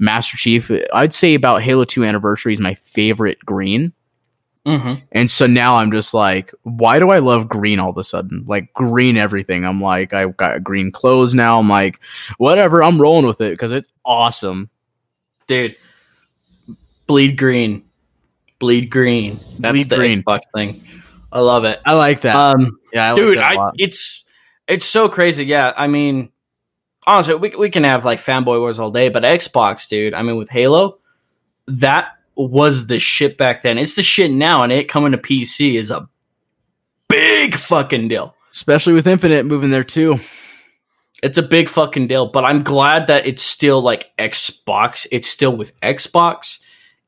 Master Chief. I'd say about Halo Two Anniversary is my favorite green. Mhm. And so now I'm just like, why do I love green all of a sudden? Like green everything. I'm like, I've got green clothes now. I'm like, whatever. I'm rolling with it because it's awesome. dude, bleed green, bleed green. That's Bleed the green. Xbox thing. I love it. I like that. Um, yeah, I like dude, that a I, it's it's so crazy. Yeah, I mean, honestly, we we can have like fanboy wars all day, but Xbox, dude. I mean, with Halo, that was the shit back then. It's the shit now, and it coming to PC is a big fucking deal. Especially with Infinite moving there too. It's a big fucking deal, but I'm glad that it's still like Xbox. It's still with Xbox.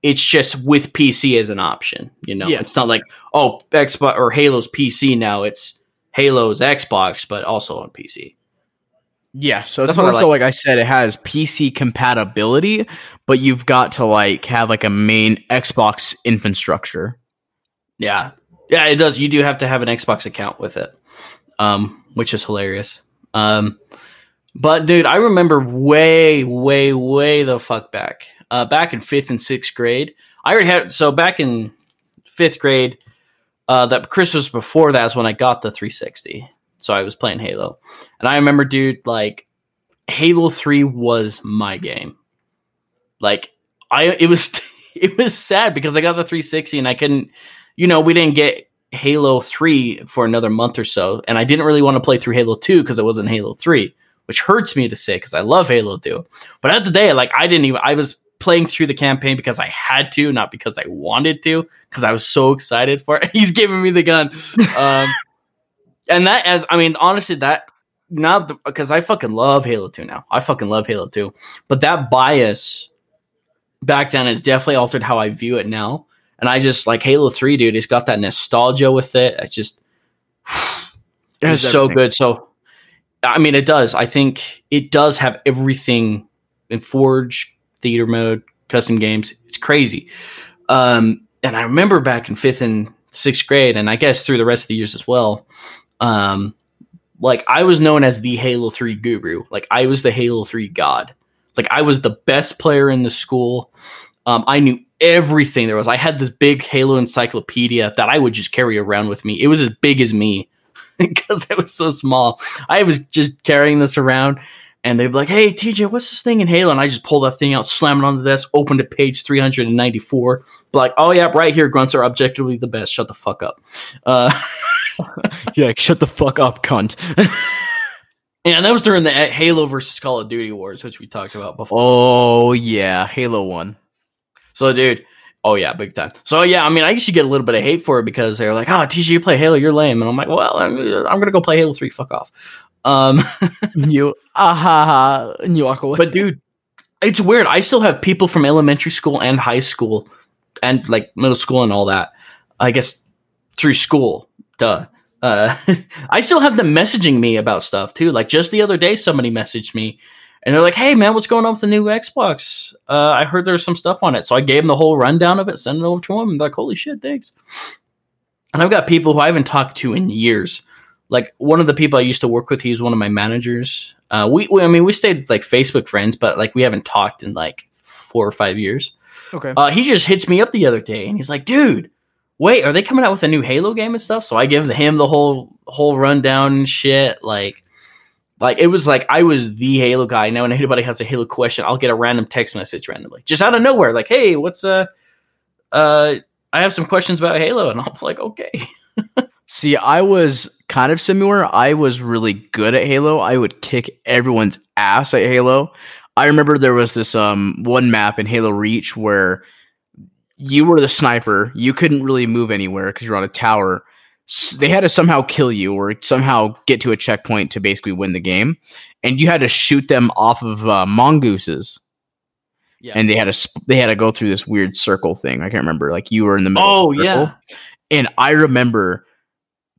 It's just with PC as an option. You know, Yeah. it's not like oh Xbox or Halo's PC now. It's Halo's Xbox, but also on PC. Yeah, so it's That's what more so like I said, it has PC compatibility, but you've got to like have like a main Xbox infrastructure. Yeah, yeah, it does. You do have to have an Xbox account with it, um, which is hilarious. Um, But dude, I remember way, way, way the fuck back. Uh, back in fifth and sixth grade, I already had so back in fifth grade. Uh, that Christmas before that is when I got the 360. So I was playing Halo, and I remember, dude, like Halo Three was my game. Like I, it was, it was sad because I got the 360 and I couldn't, you know, we didn't get Halo 3 for another month or so, and I didn't really want to play through Halo 2 because it wasn't Halo 3 which hurts me to say because I love Halo 2. But at the day, like I didn't even I was playing through the campaign because I had to, not because I wanted to, because I was so excited for it. He's giving me the gun. Um, and that as I mean, honestly, that now because I fucking love Halo 2 now. I fucking love Halo 2. But that bias back then has definitely altered how I view it now. And I just like Halo 3, dude, it's got that nostalgia with it. It's just it's so good. So I mean, it does. I think it does have everything in Forge, theater mode, custom games. It's crazy. Um, and I remember back in fifth and sixth grade, and I guess through the rest of the years as well. Um, like I was known as the Halo 3 guru. Like I was the Halo 3 god. Like I was the best player in the school. Um, I knew everything there was. I had this big Halo encyclopedia that I would just carry around with me. It was as big as me because I was so small. I was just carrying this around and they'd be like, "Hey, TJ, what's this thing in Halo?" And I just pull that thing out, slam it on the desk, open to page three hundred and ninety-four. Like, "Oh yeah, right here, grunts are objectively the best. Shut the fuck up." Uh, yeah, like, shut the fuck up, cunt. and that was during the Halo versus Call of Duty wars, which we talked about before. Oh yeah, Halo One. So, dude, Oh yeah, big time. So yeah, I mean, I used to get a little bit of hate for it because they were like, "Oh, TJ, you play Halo, you're lame," and I'm like, "Well, I'm, I'm gonna go play Halo Three. Fuck off." Um, you ah and you walk away. But dude, it's weird. I still have people from elementary school and high school, and like middle school and all that. I guess through school, duh. Uh, I still have them messaging me about stuff too. Like just the other day, somebody messaged me and they're like, "Hey, man, what's going on with the new Xbox? Uh, I heard there's some stuff on it." So I gave them the whole rundown of it, sent it over to them. Like, "Holy shit, thanks!" And I've got people who I haven't talked to in years. Like one of the people I used to work with, he's one of my managers. Uh, we, we, I mean, we stayed like Facebook friends, but like we haven't talked in like four or five years. Okay. Uh, he just hits me up the other day, and he's like, "Dude, wait, are they coming out with a new Halo game and stuff?" So I give him the whole whole rundown and shit. Like, like it was like I was the Halo guy. Now when anybody has a Halo question, I'll get a random text message randomly, just out of nowhere. Like, hey, what's uh uh I have some questions about Halo, and I'm like, okay. See, I was kind of similar. I was really good at Halo. I would kick everyone's ass at Halo. I remember there was this um one map in Halo Reach where you were the sniper. You couldn't really move anywhere because you're on a tower they had to somehow kill you or somehow get to a checkpoint to basically win the game, and you had to shoot them off of uh, mongooses. Yeah. And they had to they had to go through this weird circle thing. I can't remember. Like you were in the middle. Oh yeah. And I remember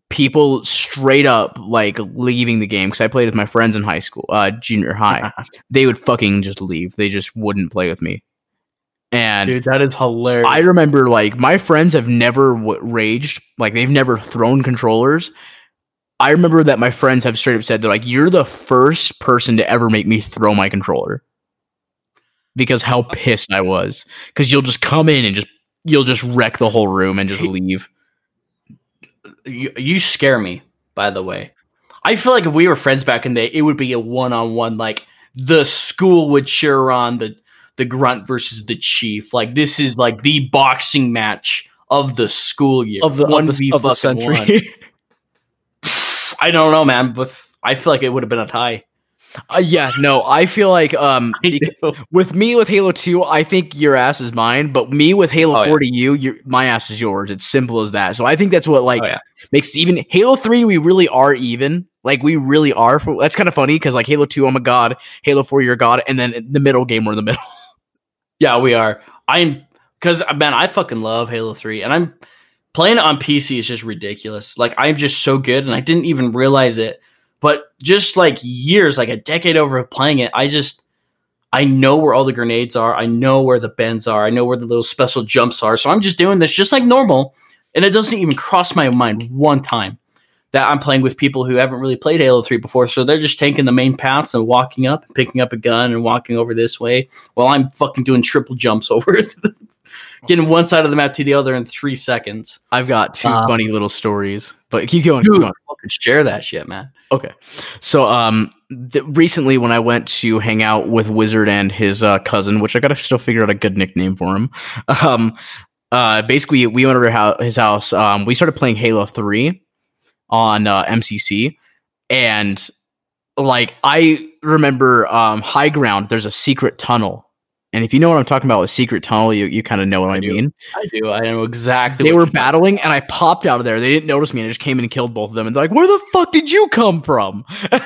people straight up like leaving the game because I played with my friends in high school, uh, junior high. they would fucking just leave. They just wouldn't play with me. And dude, that is hilarious. I remember like my friends have never w- raged, like they've never thrown controllers. I remember that my friends have straight up said they're like, "You're the first person to ever make me throw my controller," because how pissed I was. Because you'll just come in and just you'll just wreck the whole room and just leave. You, you scare me. By the way, I feel like if we were friends back in the day, it would be a one on one. Like the school would cheer on the the grunt versus the chief. Like this is like the boxing match of the school year of the one of the, of the century. I don't know, man, but I feel like it would have been a tie. Uh, yeah, no, I feel like um with me with Halo 2, I think your ass is mine, but me with Halo oh, 4 yeah. to you, your my ass is yours. It's simple as that. So I think that's what like oh, yeah. makes even Halo 3 we really are even. Like we really are. For, that's kind of funny because like Halo 2, I'm a god. Halo 4, you're a god, and then the middle game, we're in the middle. Yeah, we are. I'm because uh, man, I fucking love Halo Three, and I'm playing it on PC is just ridiculous. Like I'm just so good, and I didn't even realize it. But just like years, like a decade over of playing it, I just I know where all the grenades are. I know where the bends are. I know where the little special jumps are. So I'm just doing this just like normal, and it doesn't even cross my mind one time that I'm playing with people who haven't really played Halo 3 before. So they're just taking the main paths and walking up, picking up a gun and walking over this way while I'm fucking doing triple jumps over getting one side of the map to the other in three seconds. I've got two Um, funny little stories, but keep going. Dude, Keep going. share that shit, man. Okay. So, um, th- recently when I went to hang out with Wizard and his uh, cousin, which I gotta still figure out a good nickname for him. Um, uh, basically we went over to his house. Um, we started playing Halo Three on uh, MCC, and like I remember, um, High Ground. There's a secret tunnel, and if you know what I'm talking about with secret tunnel, you you kind of know what I, I mean. I do. I know exactly. They were battling, and I popped out of there. They didn't notice me, and I just came in and killed both of them. And they're like, "Where the fuck did you come from?"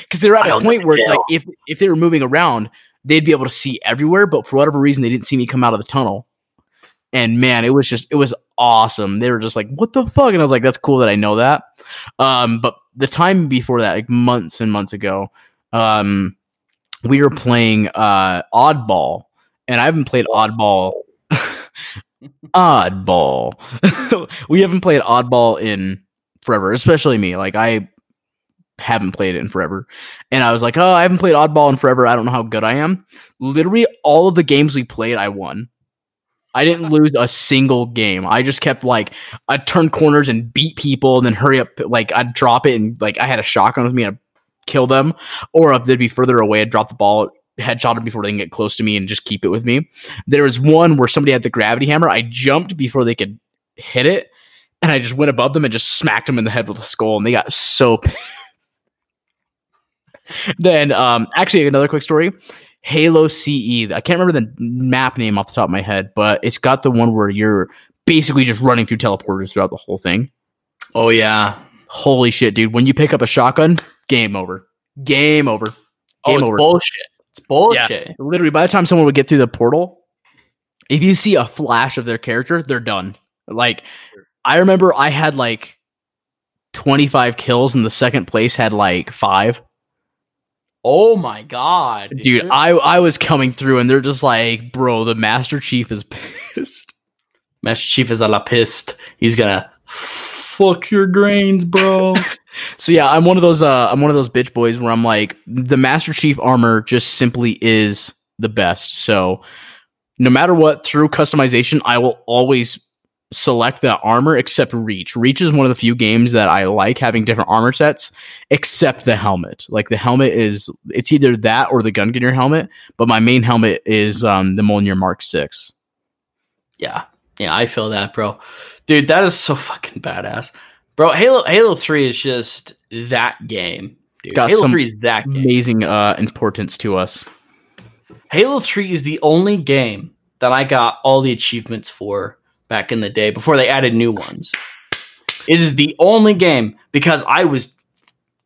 Because they're at I a point where, like, if if they were moving around, they'd be able to see everywhere. But for whatever reason, they didn't see me come out of the tunnel. And man, it was just it was awesome. They were just like, "What the fuck?" And I was like, "That's cool that I know that." Um, but the time before that, like months and months ago, um, we were playing uh Oddball, and I haven't played Oddball. Oddball. we haven't played Oddball in forever, especially me. Like I haven't played it in forever. And I was like, "Oh, I haven't played Oddball in forever. I don't know how good I am." Literally all of the games we played, I won. I didn't lose a single game. I just kept like I'd turn corners and beat people and then hurry up like I'd drop it and like I had a shotgun with me and I'd kill them. Or if they'd be further away, I'd drop the ball, headshot them before they can get close to me and just keep it with me. There was one where somebody had the gravity hammer. I jumped before they could hit it, and I just went above them and just smacked them in the head with a skull, and they got so pissed. then, um, actually, another quick story. Halo CE. I can't remember the map name off the top of my head, but it's got the one where you're basically just running through teleporters throughout the whole thing. Oh yeah. Holy shit, dude! When you pick up a shotgun, game over. Game over. Oh, Game it's over. bullshit. It's bullshit. Literally, by the time someone would get through the portal, if you see a flash of their character, they're done. Like, I remember I had like 25 kills, and the second place had like five. Oh my god, Dude, I, I was coming through, and they're just like, bro, the Master Chief is pissed. Master Chief is a la pissed. He's gonna fuck your grains, bro. So yeah, I'm one of those uh I'm one of those bitch boys where I'm like the Master Chief armor just simply is the best. So no matter what through customization, I will always select that armor except Reach. Reach is one of the few games that I like having different armor sets except the helmet. Like the helmet is it's either that or the Gungnir helmet, but my main helmet is um the Mjolnir Mark 6. yeah, yeah, I feel that, bro. Dude, that is so fucking badass, bro. Halo Halo Three is just that game. Dude. Got Halo some Three is that game. Amazing uh importance to us. Halo 3 is the only game that I got all the achievements for back in the day before they added new ones. It is the only game because I was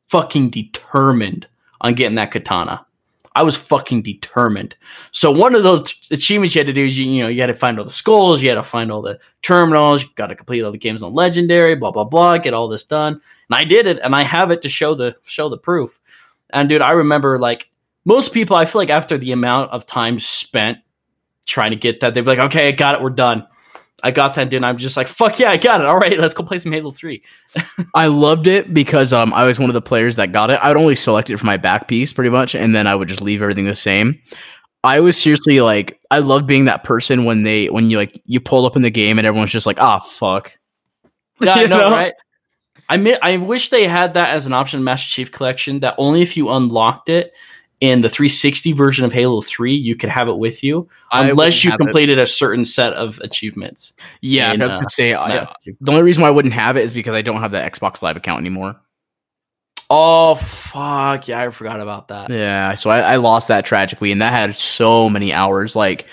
fucking determined on getting that katana. I was fucking determined. So one of those achievements you had to do is you, you know you had to find all the skulls, you had to find all the terminals, you got to complete all the games on legendary, blah blah blah, get all this done. And I did it, and I have it to show the show the proof. And dude, I remember like most people, I feel like after the amount of time spent trying to get that, they'd be like, okay, I got it, we're done. I got that, dude. And I'm just like, fuck yeah, I got it. All right, let's go play some Halo 3. I loved it because um I was one of the players that got it. I would only select it for my back piece pretty much, and then I would just leave everything the same. I was seriously like, I love being that person when they when you like you pull up in the game and everyone's just like, ah, fuck. Yeah, I know, know? right? I mi- I wish they had that as an option in Master Chief Collection that only if you unlocked it in the 360 version of Halo 3, you could have it with you, unless you have it. completed a certain set of achievements. Yeah, in, I uh, say I, the only reason why I wouldn't have it is because I don't have the Xbox Live account anymore. Oh, fuck. Yeah, I forgot about that. Yeah, so I, I lost that tragically, and that had so many hours. Like,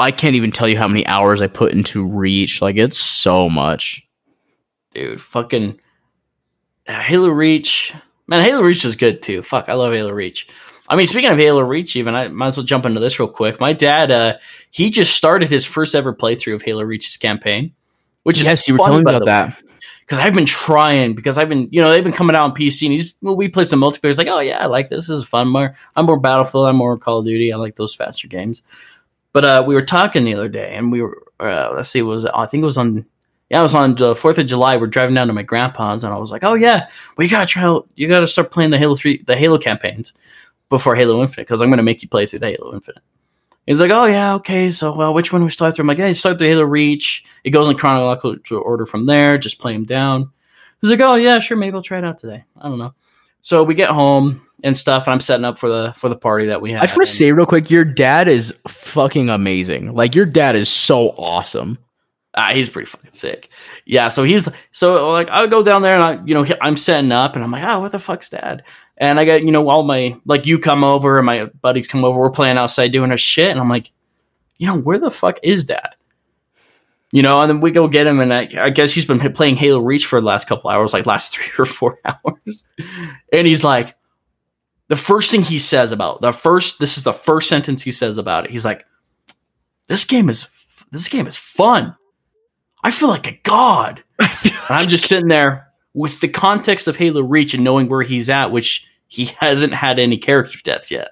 I can't even tell you how many hours I put into Reach. Like, it's so much. dude. Fucking uh, Halo Reach, man. Halo Reach was good too. Fuck, I love Halo Reach. I mean, speaking of Halo Reach, even I might as well jump into this real quick. My dad, uh, he just started his first ever playthrough of Halo Reach's campaign, which is yes, you were telling me about that. because I've been trying because I've been you know they've been coming out on PC and he's well, we play some multiplayer. He's like oh yeah I like this. This is fun. More I'm more Battlefield. I'm more Call of Duty. I like those faster games. But uh, we were talking the other day and we were uh, let's see was? I think it was on yeah, I was on the Fourth of July. We're driving down to my grandpa's, and I was like, "Oh yeah, we gotta try. Out, you gotta start playing the Halo Three, the Halo campaigns before Halo Infinite, because I'm gonna make you play through the Halo Infinite." He's like, "Oh yeah, okay. So well, which one we start through?" I'm like, "Yeah, you start through Halo Reach. It goes in chronological order from there. Just play them down." He's like, "Oh yeah, sure. Maybe I'll try it out today. I don't know." So we get home and stuff, and I'm setting up for the for the party that we have. I just want to say real quick, your dad is fucking amazing. Like your dad is so awesome. Ah, he's pretty fucking sick. Yeah, so he's so like I go down there and I, you know, I'm setting up and I'm like, oh, what the fuck's dad? And I got you know all my like you come over and my buddies come over. We're playing outside doing our shit, and I'm like, you know, where the fuck is dad? You know, and then we go get him, and I, I guess he's been playing Halo Reach for the last couple hours, like last three or four hours. and he's like, the first thing he says about the first, this is the first sentence he says about it. He's like, "This game is this game is fun. I feel like a god." I'm just sitting there with the context of Halo Reach and knowing where he's at, which he hasn't had any character deaths yet,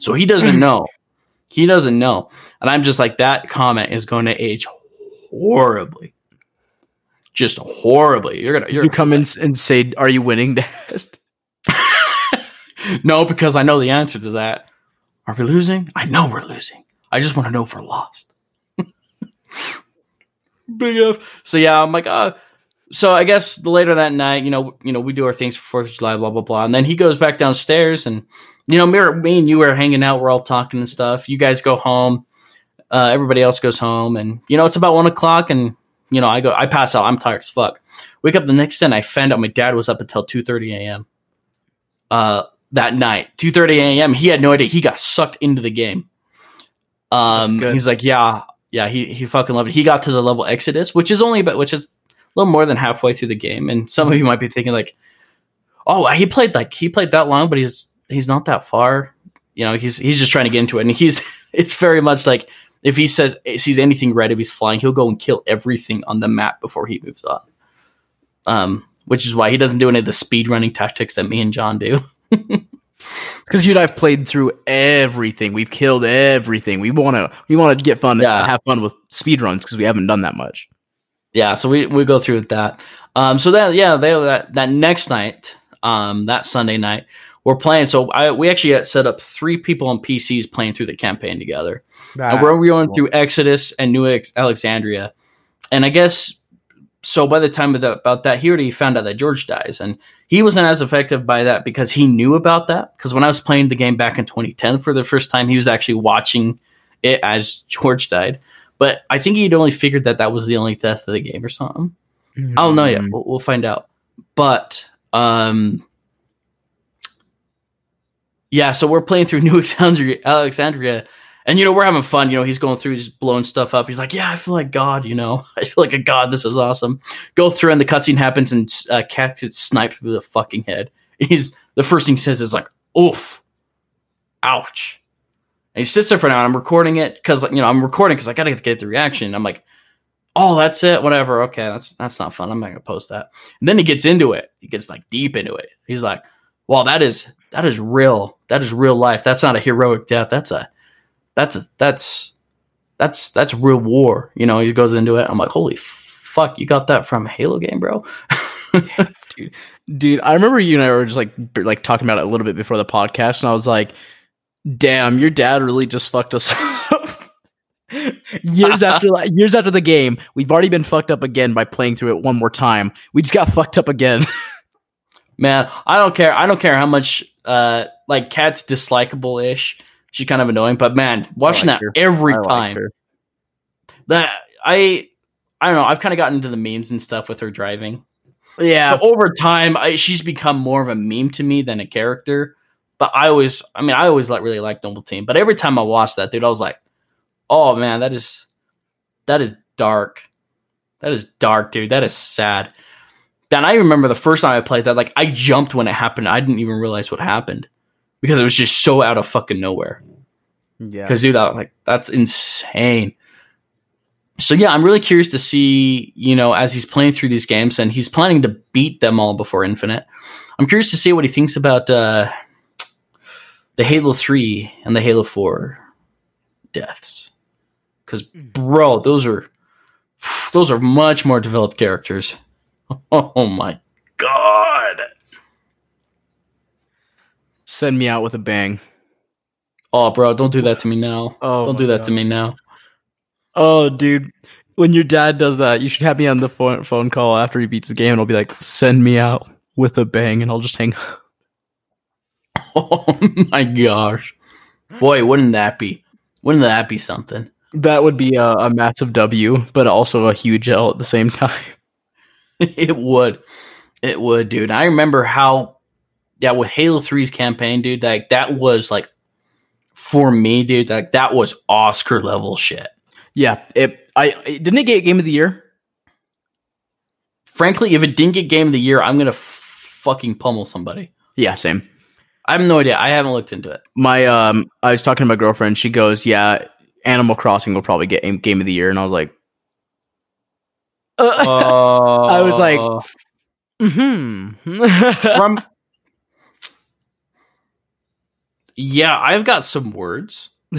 so he doesn't hmm. know. He doesn't know, and I'm just like that comment is going to age horribly, just horribly. You're gonna you're you come in and say, "Are you winning, Dad?" no, because I know the answer to that. Are we losing? I know we're losing. I just want to know if we're lost. Big F. So yeah, I'm like, uh, so I guess the later that night, you know, you know, we do our things for Fourth of July, blah blah blah, and then he goes back downstairs, and you know, me, me and you are hanging out, we're all talking and stuff. You guys go home, uh, everybody else goes home, and you know, it's about one o'clock, and you know, I go, I pass out, I'm tired as fuck. Wake up the next day, and I find out my dad was up until two thirty a.m. Uh, that night, 2:30 a.m. He had no idea. He got sucked into the game. Um, he's like, yeah, yeah, he he fucking loved it. He got to the level Exodus, which is only about which is a little more than halfway through the game. And some of you might be thinking like, oh, he played like he played that long, but he's he's not that far. You know, he's he's just trying to get into it, and he's it's very much like if he says sees anything red, if he's flying, he'll go and kill everything on the map before he moves on. Um, which is why he doesn't do any of the speed running tactics that me and John do. Because you and I've played through everything. We've killed everything. We want to. We want to get fun. Yeah. have fun with speed runs because we haven't done that much. Yeah, so we, we go through with that. Um, so that yeah, they that that next night, um, that Sunday night, we're playing. So I we actually set up three people on PCs playing through the campaign together. and we're going through Exodus and New Alexandria, and I guess so by the time about that, he already found out that George dies, and he wasn't as effective by that because he knew about that. Because when I was playing the game back in 2010 for the first time, he was actually watching it as George died. But I think he'd only figured that that was the only death of the game or something. Mm-hmm. I don't know yet. We'll, we'll find out. But um, yeah, so we're playing through New Alexandria, Alexandria and you know we're having fun. You know he's going through, he's blowing stuff up. He's like, "Yeah, I feel like God." You know, I feel like a god. This is awesome. Go through, and the cutscene happens, and uh, Kat gets sniped through the fucking head. He's the first thing he says is like, "Oof, ouch." And he sits there for now, and I'm recording it because you know I'm recording because I gotta get the reaction. I'm like, "Oh, that's it. Whatever. Okay, that's that's not fun. I'm not gonna post that." And then he gets into it. He gets like deep into it. He's like, "Well, that is that is real. That is real life. That's not a heroic death. That's a that's that's that's that's real war. You know, he goes into it. I'm like, holy fuck, you got that from Halo game, bro. dude, dude, I remember you and I were just like like talking about it a little bit before the podcast, and I was like, damn, your dad really just fucked us up. years after like, years after the game, we've already been fucked up again by playing through it one more time. We just got fucked up again. Man, I don't care. I don't care how much uh like Kat's dislikable ish she's kind of annoying. But man, watching like that her. every I time, like that I I don't know. I've kind of gotten into the memes and stuff with her driving. Yeah. So over time, I, she's become more of a meme to me than a character. But I always, I mean, I always like really like Noble Team. But every time I watch that, dude, I was like, oh man, that is that is dark. That is dark, dude. That is sad. And I remember the first time I played that, like I jumped when it happened. I didn't even realize what happened because it was just so out of fucking nowhere. Yeah. Because dude, that like that's insane. So yeah, I'm really curious to see, you know, as he's playing through these games and he's planning to beat them all before Infinite. I'm curious to see what he thinks about uh, the Halo 3 and the Halo 4 deaths. Cuz bro, those are those are much more developed characters. Oh my god! Send me out with a bang. Oh, bro, don't do that to me now. Oh, don't do that God. to me now. Oh, dude. When your dad does that, you should have me on the phone, phone call after he beats the game, and I'll be like, "Send me out with a bang," and I'll just hang. Oh my gosh, boy, wouldn't that be? Wouldn't that be something? That would be a, a massive W, but also a huge L at the same time. it would, it would, dude. I remember how, yeah, with Halo 3's campaign, dude, like that was like for me, dude, like that was Oscar level shit. Yeah, it. I it, didn't it get Game of the Year. Frankly, if it didn't get Game of the Year, I'm gonna f- fucking pummel somebody. Yeah, same. I have no idea. I haven't looked into it. My um, I was talking to my girlfriend. She goes, "Yeah, Animal Crossing will probably get Game of the Year," and I was like, uh, I was like- "Hmm." from yeah i've got some words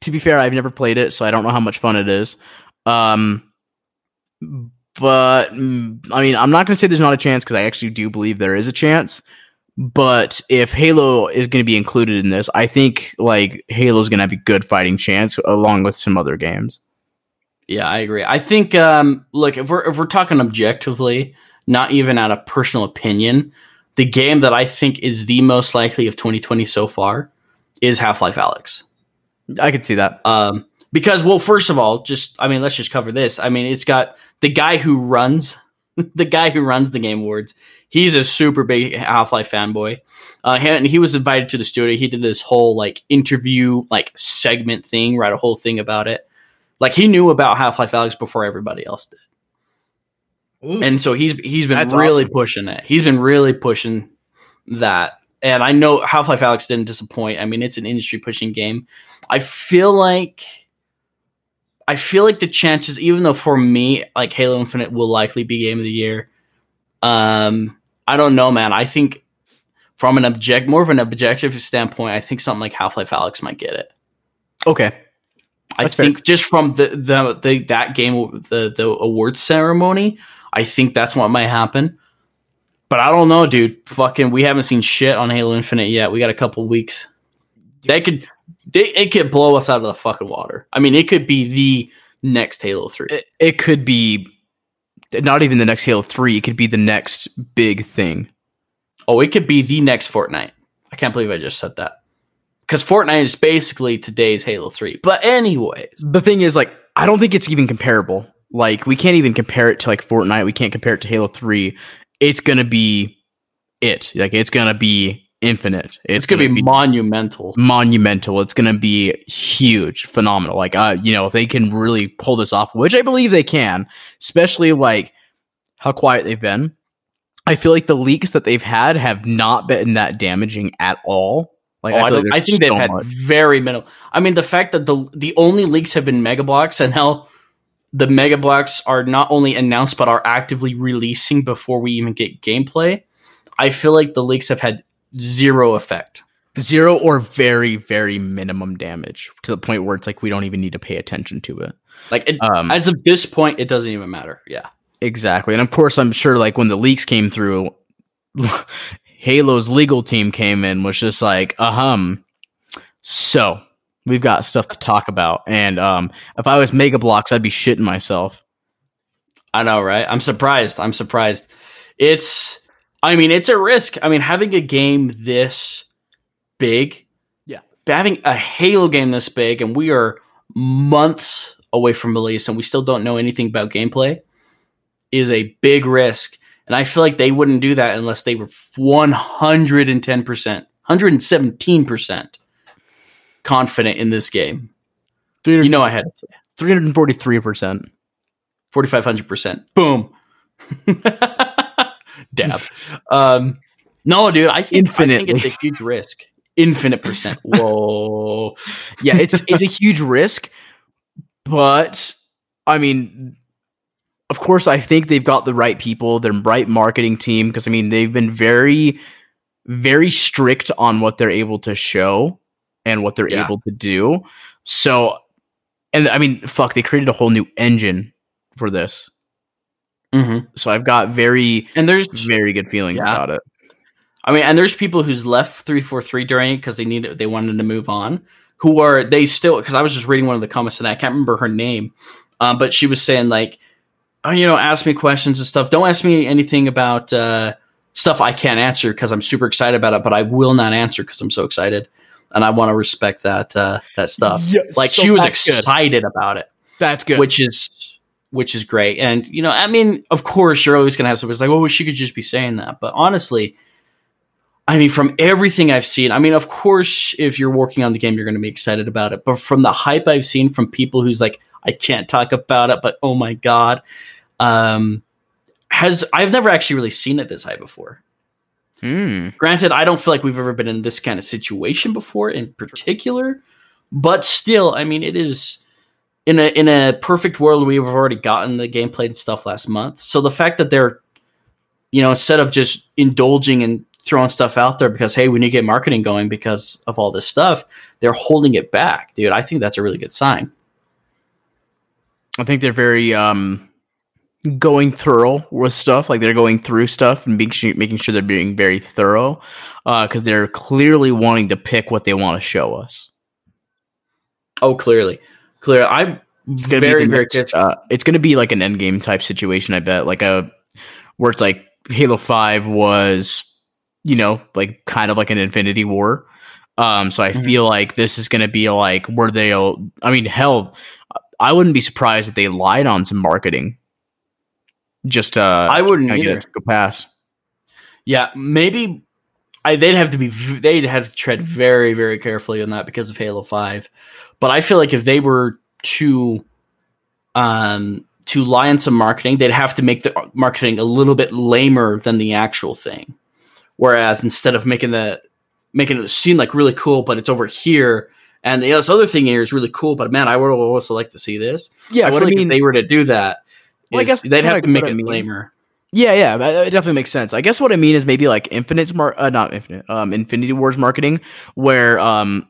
to be fair, I've never played it, so I don't know how much fun it is. Um, but mm, I mean, I'm not going to say there's not a chance because I actually do believe there is a chance. But if Halo is going to be included in this, I think like Halo's going to have a good fighting chance along with some other games. yeah i agree i think um look if we're if we're talking objectively not even out of personal opinion the game that i think is the most likely of 2020 so far is half-life alyx. I could see that. um because well first of all just i mean let's just cover this. I mean it's got the guy who runs the guy who runs the game awards he's a super big half-life fanboy. Uh he- and he was invited to the studio. He did this whole like interview like segment thing write a whole thing about it. Like he knew about half-life alyx before everybody else did and so he's he's been really awesome. pushing it. He's been really pushing that, and I know Half Life Alyx didn't disappoint. I mean, it's an industry pushing game. I feel like I feel like the chances, even though for me, like Halo Infinite will likely be game of the year. Um, I don't know, man. I think from an object, more of an objective standpoint, I think something like Half Life Alyx might get it. okay. I That's fair. think just from the, the the that game the the awards ceremony, I think that's what might happen. But I don't know, dude. Fucking, we haven't seen shit on Halo Infinite yet. We got a couple weeks. They could, they it could blow us out of the fucking water. I mean, it could be the next Halo Three. It, it could be not even the next Halo 3, it could be the next big thing. oh, it could be the next Fortnite. I can't believe I just said that. Because Fortnite is basically today's Halo Three. But anyways, The thing is, like, I don't think it's even comparable. Like, we can't even compare it to like Fortnite. We can't compare it to Halo 3. It's gonna be it. Like, it's gonna be infinite. it's, gonna, be, monumental. monumental. It's going to be huge, phenomenal. Like, uh, you know, if they can really pull this off, which I believe they can, especially like how quiet they've been. I feel like the leaks that they've had have not been that damaging at all. Like, oh, I, like I think they've so had very minimal. I mean, the fact that the the only leaks have been Mega Bloks, and now the Mega Bloks are not only announced but are actively releasing before we even get gameplay. I feel like the leaks have had zero effect. zero or very, very minimum damage to the point where it's like we don't even need to pay attention to it. Like it, Um, as of this point, it doesn't even matter. Yeah, Exactly. And of course, I'm sure like when the leaks came through, Halo's legal team came in, was just like, uh hum. So we've got stuff to talk about. And um, if I was Mega Bloks, I'd be shitting myself. I know, right? I'm surprised. I'm surprised. It's, I mean, it's a risk. I mean, having a game this big, Yeah. having a Halo game this big, and we are months away from release, and we still don't know anything about gameplay, is a big risk. And I feel like they wouldn't do that unless they were 110%, 117% confident in this game. You know, I had 343%. 4500%. Boom. Dab. Um, no, dude, I think, I think it's a huge risk. Infinite percent. Whoa. Yeah, it's it's a huge risk, but I mean, of course, I think they've got the right people, their right marketing team, because I mean, they've been very, very strict on what they're able to show and what they're Yeah. able to do. So and I mean, fuck, they created a whole new engine for this. Mm-hmm. So I've got very, And there's very good feelings Yeah. about it. I mean, and there's people who's left three four three during it because they needed they wanted to move on. Who are they still? Because I was just reading one of the comments and I can't remember her name, um, but she was saying like, oh, you know, ask me questions and stuff. Don't ask me anything about uh, stuff I can't answer because I'm super excited about it, but I will not answer because I'm so excited, and I want to respect that uh, that stuff. Yes, like so she was that's good. excited about it That's good. which is which is great. And you know, I mean, of course, you're always gonna have somebody who's like, "Oh, she could just be saying that." But honestly, I mean, from everything I've seen, I mean, of course, if you're working on the game, you're gonna be excited about it. But from the hype I've seen from people who's like, "I can't talk about it," but oh my god, um, has I've never actually really seen it this high before. Hmm. Granted, I don't feel like we've ever been in this kind of situation before in particular, but still, I mean, it is in a in a perfect world we've already gotten the gameplay and stuff last month. So the fact that they're you know, instead of just indulging and throwing stuff out there because hey, we need to get marketing going because of all this stuff, they're holding it back, dude. I think that's a really good sign. I think they're very um going thorough with stuff. Like they're going through stuff and making sure, making sure they're being very thorough because they're clearly wanting to pick what they want to show us. Oh, clearly. Clear. I'm very, very next, uh, it's gonna be like an end game type situation. I bet like a where it's like Halo Five was, you know, like kind of like an Infinity War. Um, so I Mhm. feel like this is gonna be like where they'll. I mean, hell, I wouldn't be surprised if they lied on some marketing. Just uh, I wouldn't kinda get either. it to go pass. Yeah, maybe I, they'd have to be they'd have to tread very very carefully on that because of Halo Five. But I feel like if they were to um to lie on some marketing, they'd have to make the marketing a little bit lamer than the actual thing. Whereas instead of making the making it seem like really cool, but it's over here, and the this other thing here is really cool, but man, I would also like to see this. Yeah, I what feel I like mean, if they were to do that, Well, I guess they'd have to make what I mean. lamer. Yeah, yeah, it definitely makes sense. I guess what I mean is maybe like Infinite's mar- uh, not Infinite, um, Infinity Wars marketing, where um,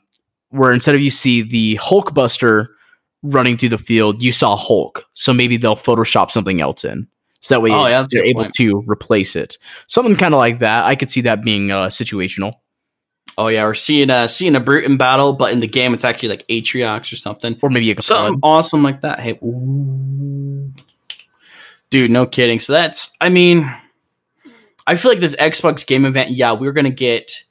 where instead of you see the Hulk Buster running through the field, you saw Hulk. So maybe they'll Photoshop something else in, so that way oh, yeah, they're able point. to replace it. Something kind of like that. I could see that being uh, situational. Oh yeah, or seeing a seeing a brute in battle, but in the game it's actually like Atriox or something. Or maybe a Something awesome like that. Hey, ooh. Dude, no kidding. So that's, I mean, I feel like this Xbox game event. Yeah, we're gonna get,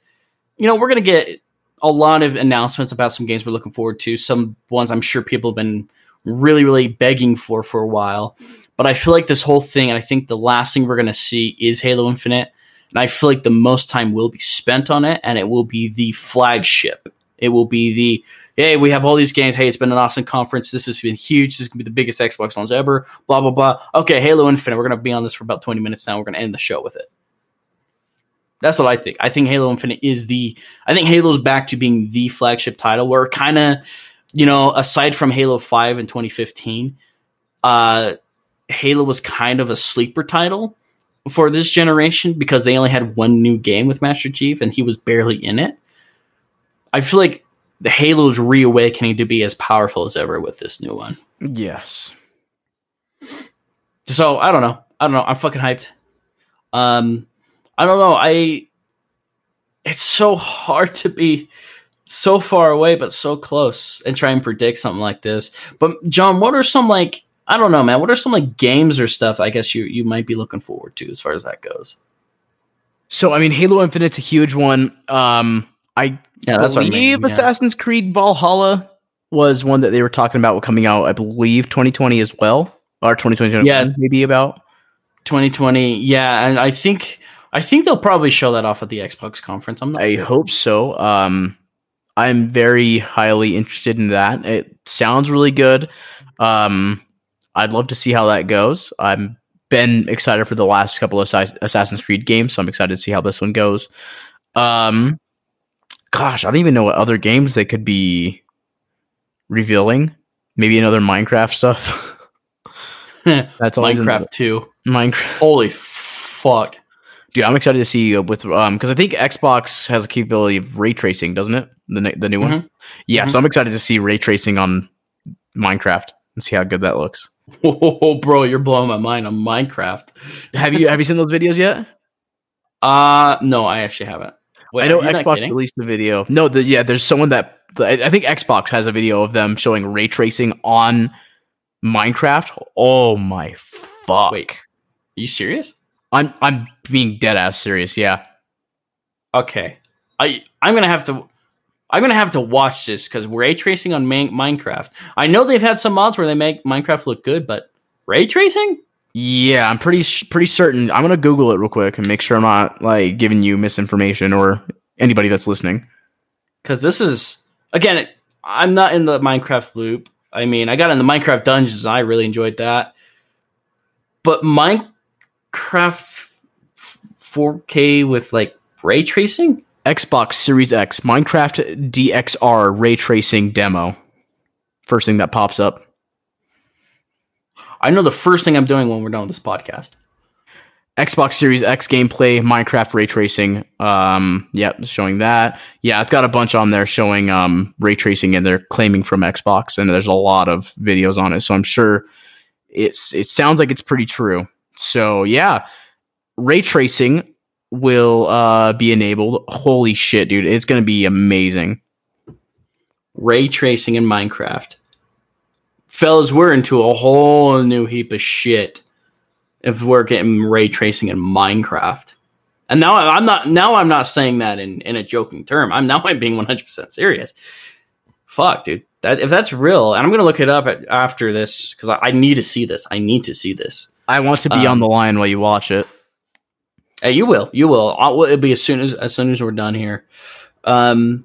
you know, we're gonna get a lot of announcements about some games we're looking forward to. Some ones I'm sure people have been really, really begging for for a while. But I feel like this whole thing, and I think the last thing we're gonna see is Halo Infinite. And I feel like the most time will be spent on it, and it will be the flagship. It will be the hey, we have all these games. Hey, it's been an awesome conference. This has been huge. This is gonna be the biggest Xbox launch ever. Blah blah blah. Okay, Halo Infinite. We're gonna be on this for about twenty minutes now. We're gonna end the show with it. That's what I think. I think Halo Infinite is the. I think Halo's back to being the flagship title. Where kind of, you know, aside from Halo Five in 2015, uh, Halo was kind of a sleeper title for this generation because they only had one new game with Master Chief and he was barely in it. I feel like the Halo's reawakening to be as powerful as ever with this new one. Yes. So I don't know. I don't know. I'm fucking hyped. Um, I don't know. I. It's so hard to be so far away but so close and try and predict something like this. But John, what are some like I don't know, man. What are some like games or stuff? I guess you you might be looking forward to as far as that goes. So I mean, Halo Infinite's a huge one. Um, I Yeah, that's what I believe mean. Yeah. Assassin's Creed Valhalla was one that they were talking about coming out. I believe 2020 as well, or 2020. Yeah. maybe about. 2020. Yeah, and I think I think they'll probably show that off at the Xbox conference. I'm not. I sure. hope so. Um, I'm very highly interested in that. It sounds really good. Um, I'd love to see how that goes. I'm been excited for the last couple of Assassin's Creed games, so I'm excited to see how this one goes. Um, gosh, I don't even know what other games they could be revealing. Maybe another Minecraft stuff. That's in the- Minecraft 2. Minecraft. Holy fuck. Dude, I'm excited to see uh, with um because I think Xbox has a capability of ray tracing, doesn't it? The the new one. Mhm. Yeah, Mhm. so I'm excited to see ray tracing on Minecraft and see how good that looks. Oh, bro, you're blowing my mind on Minecraft. Have you have you seen those videos yet? Uh no, I actually haven't. Wait, I know Xbox released a video. No, the, yeah, there's someone that I I think Xbox has a video of them showing ray tracing on Minecraft. Oh my fuck! Wait, are you serious? I'm I'm being dead ass serious. Yeah, Okay, I I'm gonna have to I'm gonna have to watch this because ray tracing on Man- Minecraft. I know they've had some mods where they make Minecraft look good, but ray tracing? Yeah, I'm pretty pretty certain. I'm gonna Google it real quick and make sure I'm not like giving you misinformation or anybody that's listening. Because this is again, I'm not in the Minecraft loop. I mean, I got in the Minecraft dungeons. I really enjoyed that, but Minecraft 4K with like ray tracing. Xbox Series X Minecraft DXR ray tracing demo. First thing that pops up. I know the first thing I'm doing when we're done with this podcast. Xbox Series X gameplay, Minecraft ray tracing. Um, yeah, showing that. Yeah, it's got a bunch on there showing um ray tracing, and they're claiming from Xbox, and there's a lot of videos on it. So I'm sure it's it sounds like it's pretty true. So yeah, ray tracing will uh be enabled. Holy shit, dude! It's gonna be amazing. ray tracing in Minecraft. Fellas, we're into a whole new heap of shit if we're getting ray tracing in Minecraft. And now I'm not now I'm not saying that in, in a joking term. I'm now I'm being 100% serious. Fuck, dude. That if that's real, and I'm gonna look it up at, after this because I, I need to see this. I need to see this. I want to be Um, on the line while you watch it. Hey, you will. You will. I'll, it'll be as soon as as soon as we're done here. Um,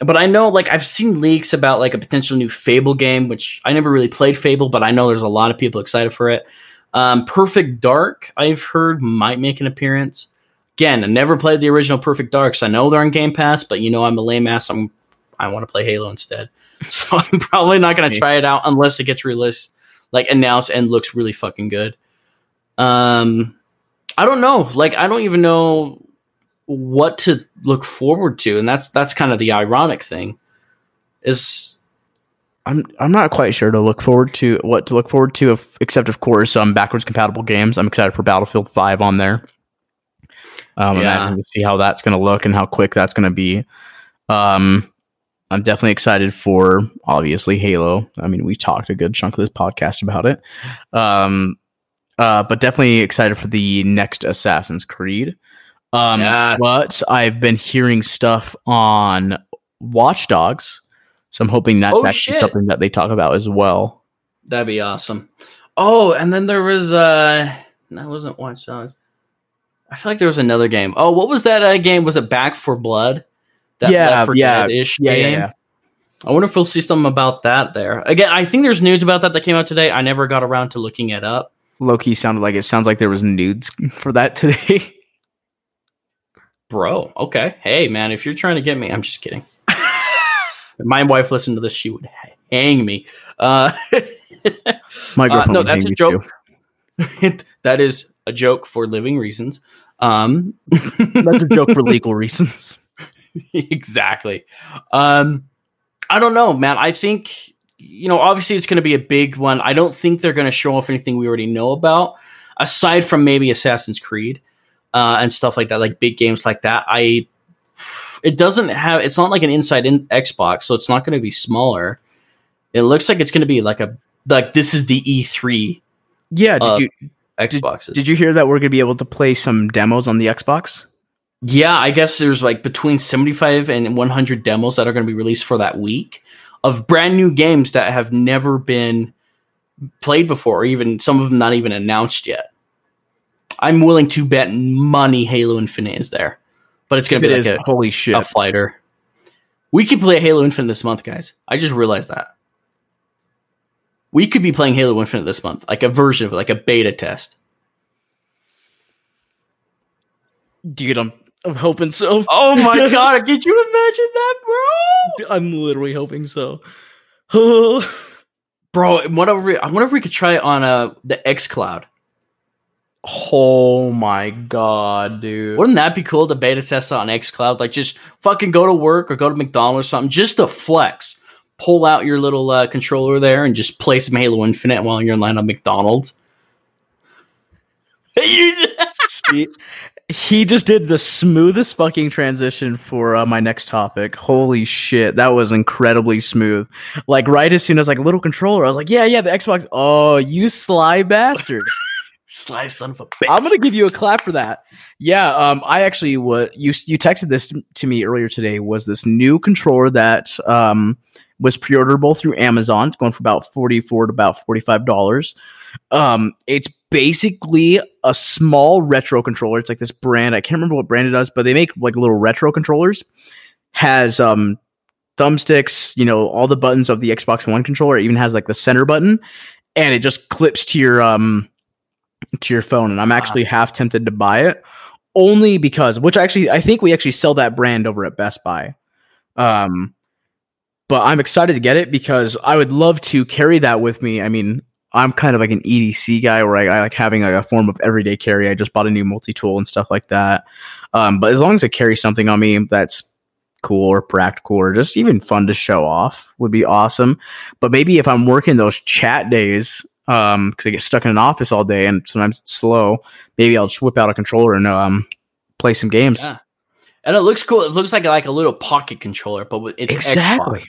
but I know, like, I've seen leaks about like a potential new Fable game, which I never really played Fable, but I know there's a lot of people excited for it. Um, Perfect Dark, I've heard might make an appearance. Again, I never played the original Perfect Dark, so I know they're on Game Pass, but you know I'm a lame ass. I'm I want to play Halo instead, so I'm probably not going to try it out unless it gets released, like announced and looks really fucking good. Um, I don't know. Like I don't even know what to look forward to, and that's that's kind of the ironic thing. Is I'm I'm not quite sure to look forward to what to look forward to, if, except of course some backwards compatible games. I'm excited for Battlefield Five on there. Um, Yeah. to see how that's going to look and how quick that's going to be. Um, I'm definitely excited for obviously Halo. I mean, we talked a good chunk of this podcast about it. Um, uh, but definitely excited for the next Assassin's Creed. Um, Yes. but I've been hearing stuff on Watch Dogs, so I'm hoping that Oh, that's shit. something that they talk about as well. that'd be awesome? Oh, and then there was uh that wasn't Watch Dogs. I feel like there was another game. Oh, what was that uh, game? Was it Back 4 Blood? That Yeah, Left 4 yeah, Yeah, yeah, game? yeah. I wonder if we'll see something about that there. Again, I think there's news about that that came out today. I never got around to looking it up. Loki sounded like it sounds like there was nudes for that today. Bro, okay. Hey, man, if you're trying to get me, I'm just kidding. my wife listened to this, she would hang me. Uh, My uh, girlfriend. no, would that's a joke. that is a joke for living reasons. Um, That's a joke for legal reasons. exactly. Um, I don't know, man. I think you know, obviously, it's going to be a big one. I don't think they're going to show off anything we already know about, aside from maybe Assassin's Creed uh, and stuff like that, like big games like that. I it doesn't have. It's not like an inside in Xbox, so it's not going to be smaller. It looks like it's going to be like a like this is the E3 Yeah. Did you Xboxes. did you hear that we're going to be able to play some demos on the Xbox? Yeah, I guess there's like between 75 and 100 demos that are going to be released for that week of brand new games that have never been played before, or even some of them not even announced yet. I'm willing to bet money Halo Infinite is there, but it's going to be like a, Holy shit. a fighter. We could play Halo Infinite this month, guys. I just realized that. We could be playing Halo Infinite this month, like a version of it, like a beta test. Dude, I'm I'm hoping so. Oh my god! Could you imagine that, bro? I'm literally hoping so. Bro, whatever. we- I wonder if we could try it on uh, the X Cloud. Oh my god, dude. Wouldn't that be cool to beta test on X Cloud? Like, just fucking go to work or go to McDonald's or something, just to flex. pull out your little uh, controller there and just play some Halo Infinite while you're in line at McDonald's. See, he just did the smoothest fucking transition for uh, my next topic. Holy shit, that was incredibly smooth. Like right as soon as like a little controller, I was like, yeah, yeah, the Xbox. Oh, you sly bastard! Sly son of a bitch. I'm gonna give you a clap for that. Yeah, um, I actually was you you texted this to me earlier today. Was this new controller that um was pre-orderable through Amazon? It's going for about forty four to about forty five dollars. Um, it's basically a small retro controller. It's like this brand. I can't remember what brand it does, but they make like little retro controllers. Has um thumbsticks, you know, all the buttons of the Xbox One controller. It even has like the center button, and it just clips to your um to your phone. And I'm actually wow. half tempted to buy it only because, which actually I think we actually sell that brand over at Best Buy. Um, but I'm excited to get it because I would love to carry that with me. I mean, I'm kind of like an EDC guy where I, I, like having like a form of everyday carry. I just bought a new multi tool and stuff like that. Um, but as long as I carry something on me that's cool or practical or just even fun to show off would be awesome. But maybe if I'm working those chat days, um, because I get stuck in an office all day and sometimes it's slow, maybe I'll just whip out a controller and um play some games. Yeah. And it looks cool. It looks like like a little pocket controller, but it's exactly. Xbox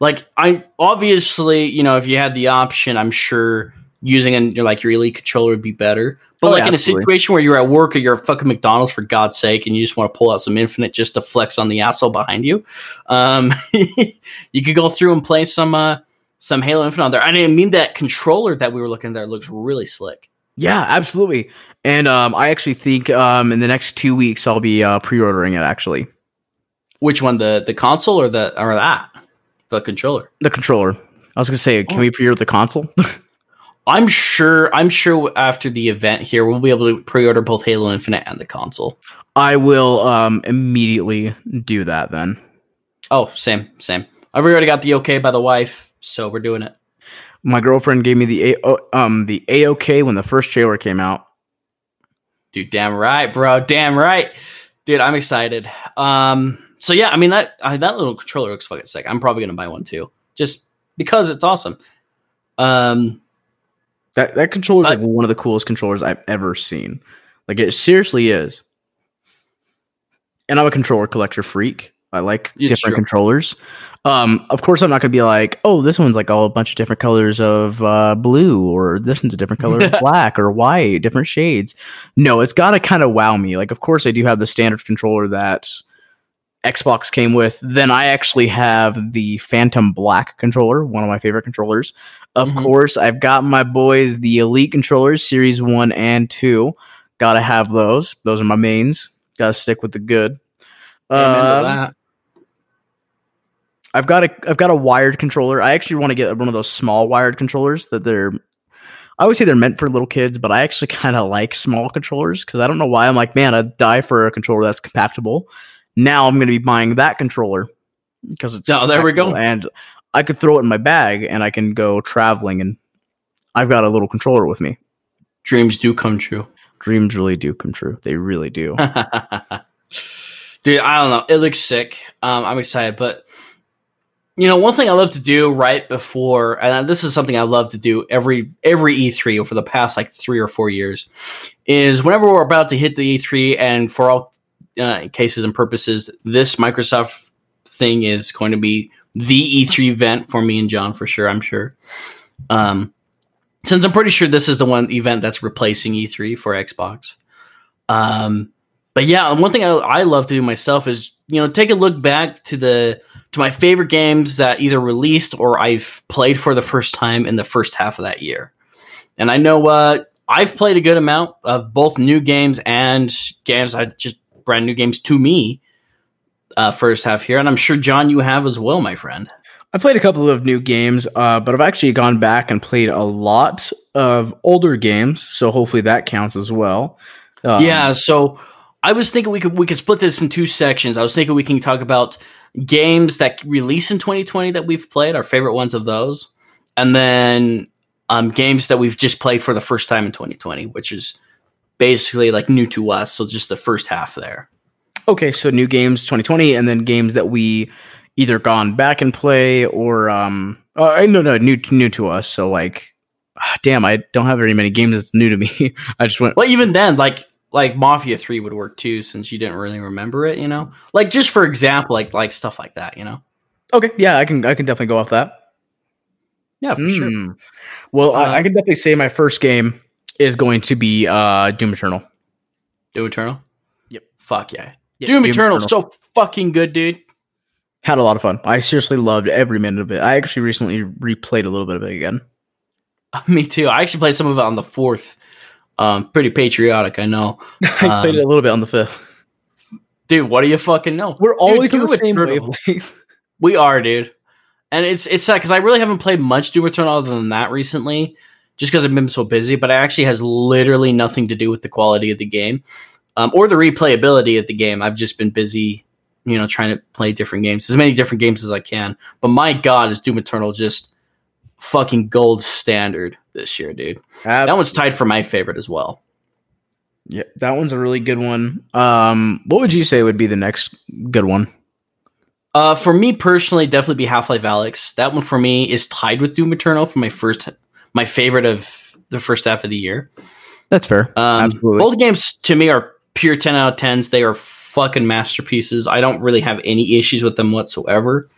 like I obviously, you know, if you had the option, I'm sure using an like your elite controller would be better. But oh, like yeah, in a situation where you're at work or you're at fucking McDonald's for God's sake, and you just want to pull out some Infinite just to flex on the asshole behind you, um, you could go through and play some uh, some Halo Infinite on there. I didn't mean that controller that we were looking at there looks really slick. Yeah, absolutely. And um, I actually think um, in the next two weeks I'll be uh, pre-ordering it. Actually, which one the the console or the or that? The controller. The controller. I was gonna say, can oh. we pre-order the console? I'm sure. I'm sure after the event here, we'll be able to pre-order both Halo Infinite and the console. I will um, immediately do that then. Oh, same, same. I've already got the okay by the wife, so we're doing it. My girlfriend gave me the a- um the a okay when the first trailer came out. Dude, damn right, bro. Damn right, dude. I'm excited. Um, so yeah, I mean that uh, that little controller looks fucking sick. I'm probably gonna buy one too, just because it's awesome. Um, that that controller is like one of the coolest controllers I've ever seen. Like it seriously is. And I'm a controller collector freak. I like different true. controllers. Um, of course, I'm not going to be like, oh, this one's like all a bunch of different colors of uh, blue, or this one's a different color of black or white, different shades. No, it's got to kind of wow me. Like, of course, I do have the standard controller that Xbox came with. Then I actually have the Phantom Black controller, one of my favorite controllers. Of mm-hmm. course, I've got my boys, the Elite controllers, Series 1 and 2. Gotta have those. Those are my mains. Gotta stick with the good. Uh, I've got a I've got a wired controller. I actually want to get one of those small wired controllers that they're I always say they're meant for little kids, but I actually kind of like small controllers because I don't know why. I'm like, man, I'd die for a controller that's compatible. Now I'm going to be buying that controller because it's oh, there we go. And I could throw it in my bag and I can go traveling and I've got a little controller with me. Dreams do come true. Dreams really do come true. They really do. Dude, I don't know. It looks sick. Um, I'm excited, but you know, one thing I love to do right before, and this is something I love to do every every E3 over the past like three or four years, is whenever we're about to hit the E3, and for all uh, cases and purposes, this Microsoft thing is going to be the E3 event for me and John for sure. I'm sure. Um, since I'm pretty sure this is the one event that's replacing E3 for Xbox. Um, but yeah, one thing I, I love to do myself is you know take a look back to the to my favorite games that either released or I've played for the first time in the first half of that year. And I know uh, I've played a good amount of both new games and games I just brand new games to me uh, first half here, and I'm sure John, you have as well, my friend. I played a couple of new games, uh, but I've actually gone back and played a lot of older games, so hopefully that counts as well. Um, yeah, so I was thinking we could we could split this in two sections. I was thinking we can talk about games that release in 2020 that we've played, our favorite ones of those, and then um, games that we've just played for the first time in 2020, which is basically like new to us. So just the first half there. Okay, so new games 2020, and then games that we either gone back and play or um uh, no no new new to us. So like, ah, damn, I don't have very many games that's new to me. I just went. Well, even then, like like Mafia Three would work too, since you didn't really remember it. You know, like just for example, like like stuff like that. You know. Okay, yeah, I can I can definitely go off that. Yeah, for sure. Mm. Well, Uh, I, I can definitely say my first game is going to be uh Doom Eternal. Doom Eternal. Yep. Fuck yeah. Yeah, Doom, Eternal, so fucking good, dude. had a lot of fun. I seriously loved every minute of it. I actually recently replayed a little bit of it again. Me too. I actually played some of it on the fourth. Um, pretty patriotic, I know. I played Um, it a little bit on the fifth. Dude, what do you fucking know? We're always Dude, on the same wavelength. We are, dude. And it's it's sad because I really haven't played much Doom Eternal other than that recently, just because I've been so busy. But it actually has literally nothing to do with the quality of the game, um, or the replayability of the game. I've just been busy, you know, trying to play different games, as many different games as I can. But my God, is Doom Eternal just fucking gold standard this year, dude? That one's tied for my favorite as well. Yeah, that one's a really good one. Um, what would you say would be the next good one? Uh, for me personally, definitely be Half Life Alyx. That one for me is tied with Doom Eternal for my first, my favorite of the first half of the year. That's fair. Um, Absolutely. Both games to me are pure 10 out of 10s. They are fucking masterpieces. I don't really have any issues with them whatsoever.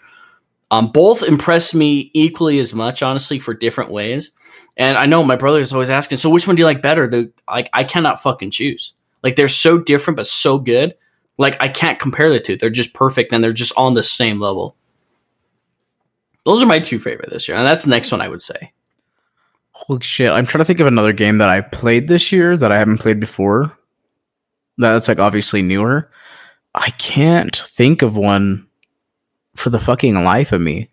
Um, both impress me equally as much, honestly, for different ways. And I know my brother is always asking, so which one do you like better? The, like, I cannot fucking choose. Like, they're so different, but so good. Like, I can't compare the two. They're just perfect and they're just on the same level. Those are my two favorite this year. And that's the next one I would say. Holy shit! I'm trying to think of another game that I've played this year that I haven't played before. That's like obviously newer. I can't think of one for the fucking life of me.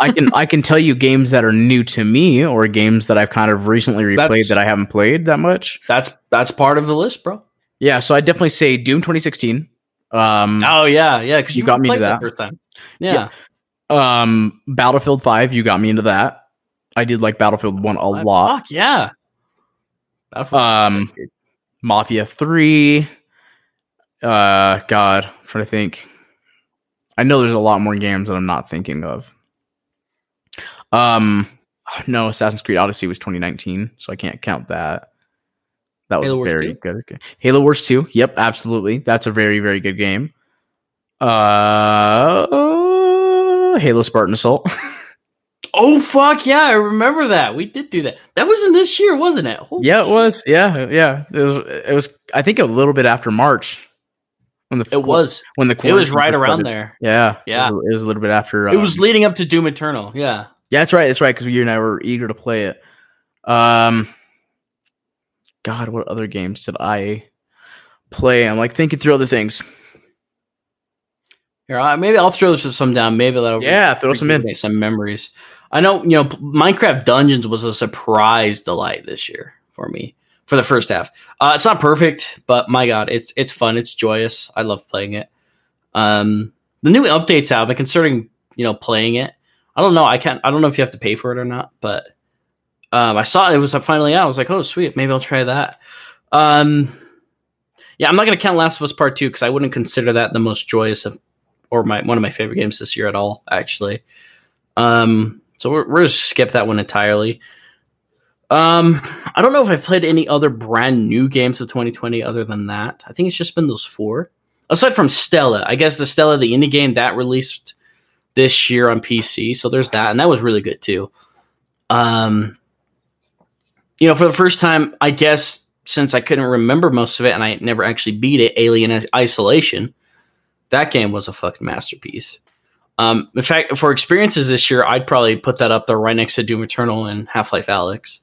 I can I can tell you games that are new to me or games that I've kind of recently replayed That's- that I haven't played that much. That's that's part of the list, bro. Yeah, so I definitely say Doom 2016. Um, Oh yeah, yeah. Because You got me into that. time. Yeah. Yeah. um, Battlefield 5. You got me into that. I did like Battlefield 1 a Fuck, lot. yeah. Um, is so good. Mafia 3. Uh, God, I'm trying to think. I know there's a lot more games that I'm not thinking of. Um, no, Assassin's Creed Odyssey was 2019, so I can't count that. That was Halo very good. Halo Wars 2. Yep, absolutely. That's a very, very good game. Uh, Halo Spartan Assault. oh fuck yeah, I remember that. We did do that. That wasn't this year, wasn't it? Holy yeah, it was. Yeah, yeah. It was. It was. I think a little bit after March when the It was. when the It was right around started. there. Yeah, Yeah. It was, it was a little bit after. It was um, leading up to Doom Eternal. Yeah. Yeah, that's right. That's right. Because you and I were eager to play it. Um, God, what other games did I play? I'm like thinking through other things. Here, I, maybe I'll throw some down. Maybe that'll Yeah, throw some in. some memories. I know, you know, Minecraft Dungeons was a surprise delight this year for me for the first half. Uh, it's not perfect, but my god, it's it's fun. It's joyous. I love playing it. Um, the new updates out. Been considering, you know, playing it. I don't know. I can't. I don't know if you have to pay for it or not, but um, I saw it was finally out. I was like, oh sweet, maybe I'll try that. Um, yeah, I'm not gonna count Last of Us Part Two because I wouldn't consider that the most joyous of, or my one of my favorite games this year at all. Actually, um, so we're we're just skip that one entirely. Um, I don't know if I've played any other brand new games of 2020 other than that. I think it's just been those four. Aside from Stela, I guess the Stela, the indie game that released this year on PC. So there's that, and that was really good too. Um, you know, for the first time, I guess since I couldn't remember most of it and I never actually beat it, Alien Isolation, that game was a fucking masterpiece. Um, in fact, for experiences this year, I'd probably put that up there right next to Doom Eternal and Half Life Alyx.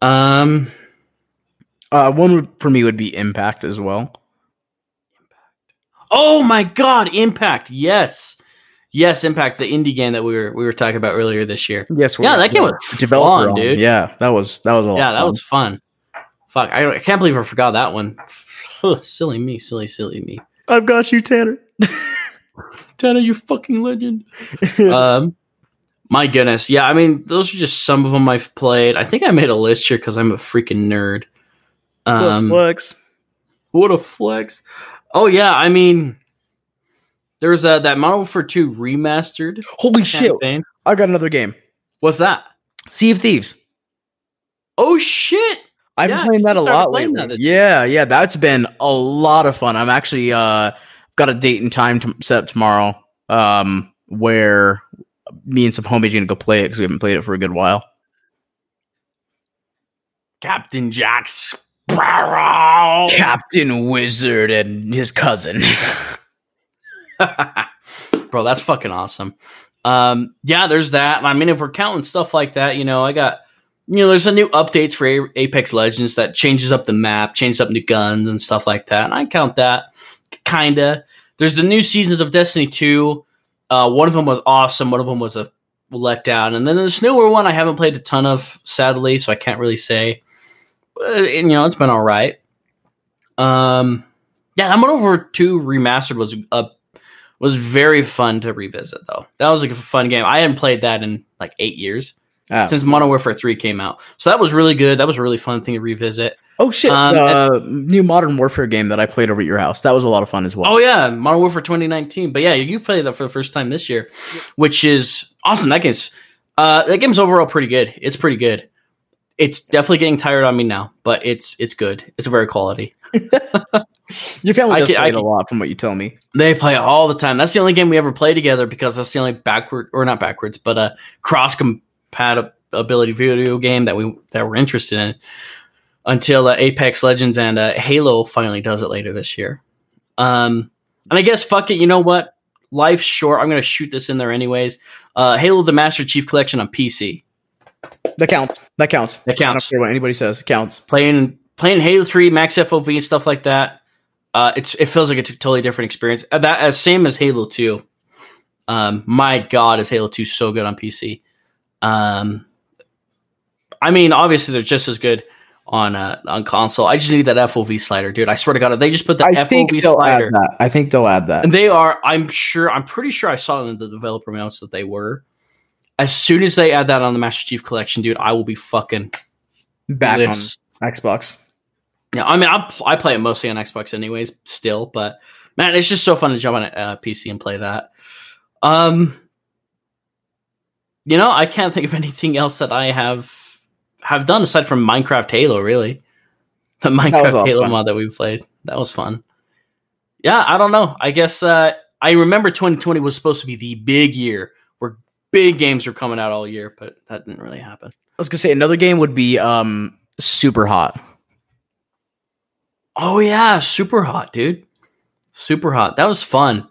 Um, Uh, one would, for me would be Impact as well. Impact. oh my God, Impact! Yes, yes, Impact, the indie game that we were we were talking about earlier this year. Yes, Yeah, that game was developer fun, on. dude. Yeah, that was that was a. Yeah, that fun. was fun. Fuck, I, I can't believe I forgot that one. silly me, silly, silly me. I've got you, Tanner. Tanner, you fucking legend. um, my goodness, yeah. I mean, those are just some of them I've played. I think I made a list here because I'm a freaking nerd. Um, Flex. what a flex! Oh yeah, I mean, There's uh, that Modern Warfare 2 remastered Holy shit! I got another game. What's that? Sea of Thieves. Oh shit! I've Yeah, been playing that a lot lately. that yeah, yeah, that's been a lot of fun. I'm actually uh I've got a date and time to set up tomorrow. Um, where me and some homies are gonna go play it because we haven't played it for a good while. Captain Jack Sparrow. Captain Wizard and his cousin. Bro, that's fucking awesome. Um, yeah, there's that. I mean, if we're counting stuff like that, you know, I got, you know, there's a new updates for A- Apex Legends that changes up the map, changes up new guns and stuff like that. And I count that kinda. There's the new seasons of Destiny 2. Uh, one of them was awesome. One of them was a letdown. And then this newer one I haven't played a ton of, sadly, so I can't really say. But, you know, it's been all right. Um, yeah, Modern Warfare 2 remastered was a was very fun to revisit though. That was like a fun game. I hadn't played that in like eight years Ah. since Modern Warfare Three came out. So that was really good. That was a really fun thing to revisit. oh shit! Um, uh, new Modern Warfare game that I played over at your house. That was a lot of fun as well. Oh yeah, Modern Warfare 2019. But yeah, you played that for the first time this year, which is awesome. That game's uh, that game's overall pretty good. It's pretty good. It's definitely getting tired on me now, but it's it's good. It's very quality. Your family I does can- I play it a lot, from what you tell me. They play all the time. That's the only game we ever play together because that's the only backward or not backwards, but a cross compatibility video game that we that we're interested in until uh, Apex Legends and uh, Halo finally does it later this year. Um, and I guess fuck it. You know what? Life's short. I'm gonna shoot this in there anyways. Uh, Halo: The Master Chief Collection on PC. That counts. That counts. That counts. I don't care what anybody says. It counts. Playing playing Halo Three, Max FOV, and stuff like that. Uh, it's it feels like a t- totally different experience. Uh, that as same as Halo Two. Um, my God, is Halo Two so good on PC? Um, I mean, obviously they're just as good on uh, on console. I just need that FOV slider, dude. I swear to God, if they just put the I FOV slider. I think they'll add that. and they are, I'm sure, I'm pretty sure I saw in the developer notes that they were. As soon as they add that on the Master Chief Collection, dude, I will be fucking Back lit. on Xbox. Yeah, I mean, I, I play it mostly on Xbox, anyways. Still, but man, it's just so fun to jump on a uh, PC and play that. Um, you know, I can't think of anything else that I have have done aside from Minecraft Halo. Really, the Minecraft Halo fun. mod that we played that was fun. Yeah, I don't know. I guess uh, I remember 2020 was supposed to be the big year where big games were coming out all year, but that didn't really happen. I was gonna say another game would be um super hot. Oh yeah, super hot, dude. Super hot. That was fun.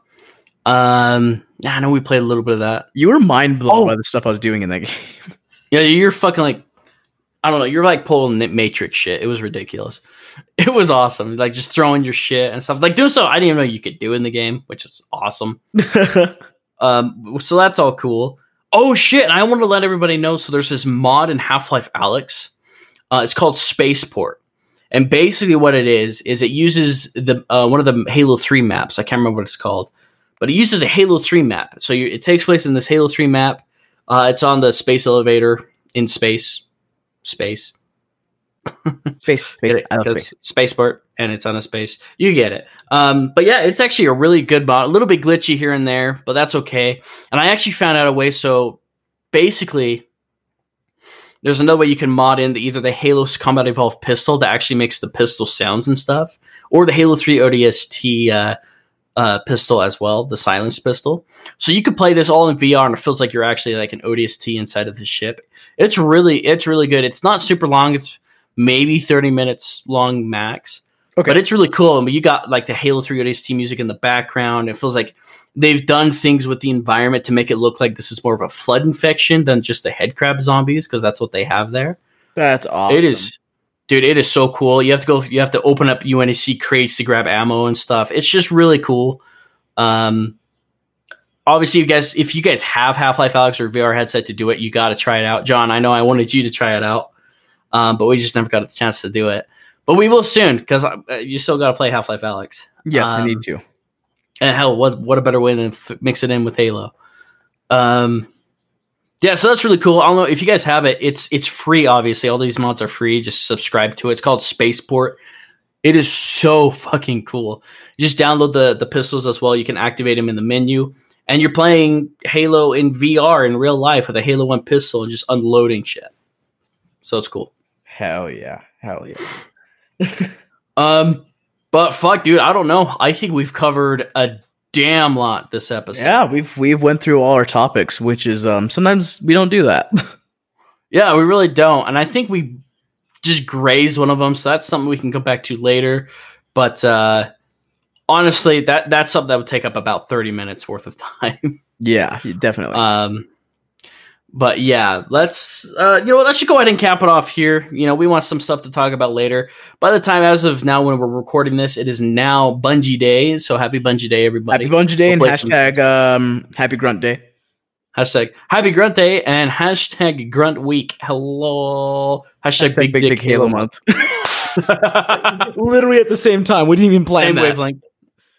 Um, yeah, I know we played a little bit of that. You were mind blown Oh. by the stuff I was doing in that game. Yeah, you're fucking like, I don't know. You're like pulling the Matrix shit. It was ridiculous. It was awesome. Like just throwing your shit and stuff. Like doing stuff I didn't even know you could do in the game, which is awesome. Um, so that's all cool. Oh shit! And I want to let everybody know. So there's this mod in Half Life Alyx. Uh, it's called Spaceport, and basically what it is is it uses the uh, one of the Halo Three maps. I can't remember what it's called, but it uses a Halo Three map. So you, it takes place in this Halo Three map. Uh, it's on the space elevator in space, space. space, space. It? I love 'Cause space. spaceport and it's on a space. You get it. Um, but yeah, it's actually a really good mod. A little bit glitchy here and there, but that's okay. And I actually found out a way. So basically, there's another way you can mod in the, either the Halo Combat Evolved pistol that actually makes the pistol sounds and stuff, or the Halo 3 ODST uh, uh, pistol as well, the silence pistol. So you could play this all in VR, and it feels like you're actually like an ODST inside of the ship. It's really, it's really good. It's not super long. It's maybe 30 minutes long max. Okay. But it's really cool. I mean, you got like the Halo 3 ODST music in the background. It feels like they've done things with the environment to make it look like this is more of a flood infection than just the head crab zombies, because that's what they have there. That's awesome. It is, dude. It is so cool. You have to go. You have to open up UNSC crates to grab ammo and stuff. It's just really cool. Um, obviously, you guys, if you guys have Half Life Alyx or VR headset to do it, you got to try it out. John, I know I wanted you to try it out, um, but we just never got a chance to do it. But we will soon because uh, you still got to play Half Life Alyx. Yes, I Um, need to. And hell, what what a better way than f- mix it in with Halo? Um, yeah, so that's really cool. I don't know if you guys have it. It's it's free. Obviously, all these mods are free. Just subscribe to it. It's called Spaceport. It is so fucking cool. You just download the the pistols as well. You can activate them in the menu, and you're playing Halo in VR in real life with a Halo One pistol and just unloading shit. So it's cool. Hell yeah. Hell yeah. Um, but fuck, dude, I don't know. I think we've covered a damn lot this episode. Yeah, we've we've went through all our topics, which is um sometimes we don't do that. Yeah, we really don't. And I think we just grazed one of them, so that's something we can come back to later. But uh honestly, that that's something that would take up about 30 minutes worth of time. yeah, definitely. Um but yeah, let's uh you know what, let's just go ahead and cap it off here. You know, we want some stuff to talk about later. By the time as of now when we're recording this, it is now Bungie Day. So happy Bungie Day, everybody. happy Bungie Day and We'll play some- hashtag um Happy Grunt Day. Hashtag Happy Grunt Day and hashtag Grunt Week. Hello. Hashtag, Big, Dick, Halo Month. Literally at the same time. We didn't even plan Same that. wavelength.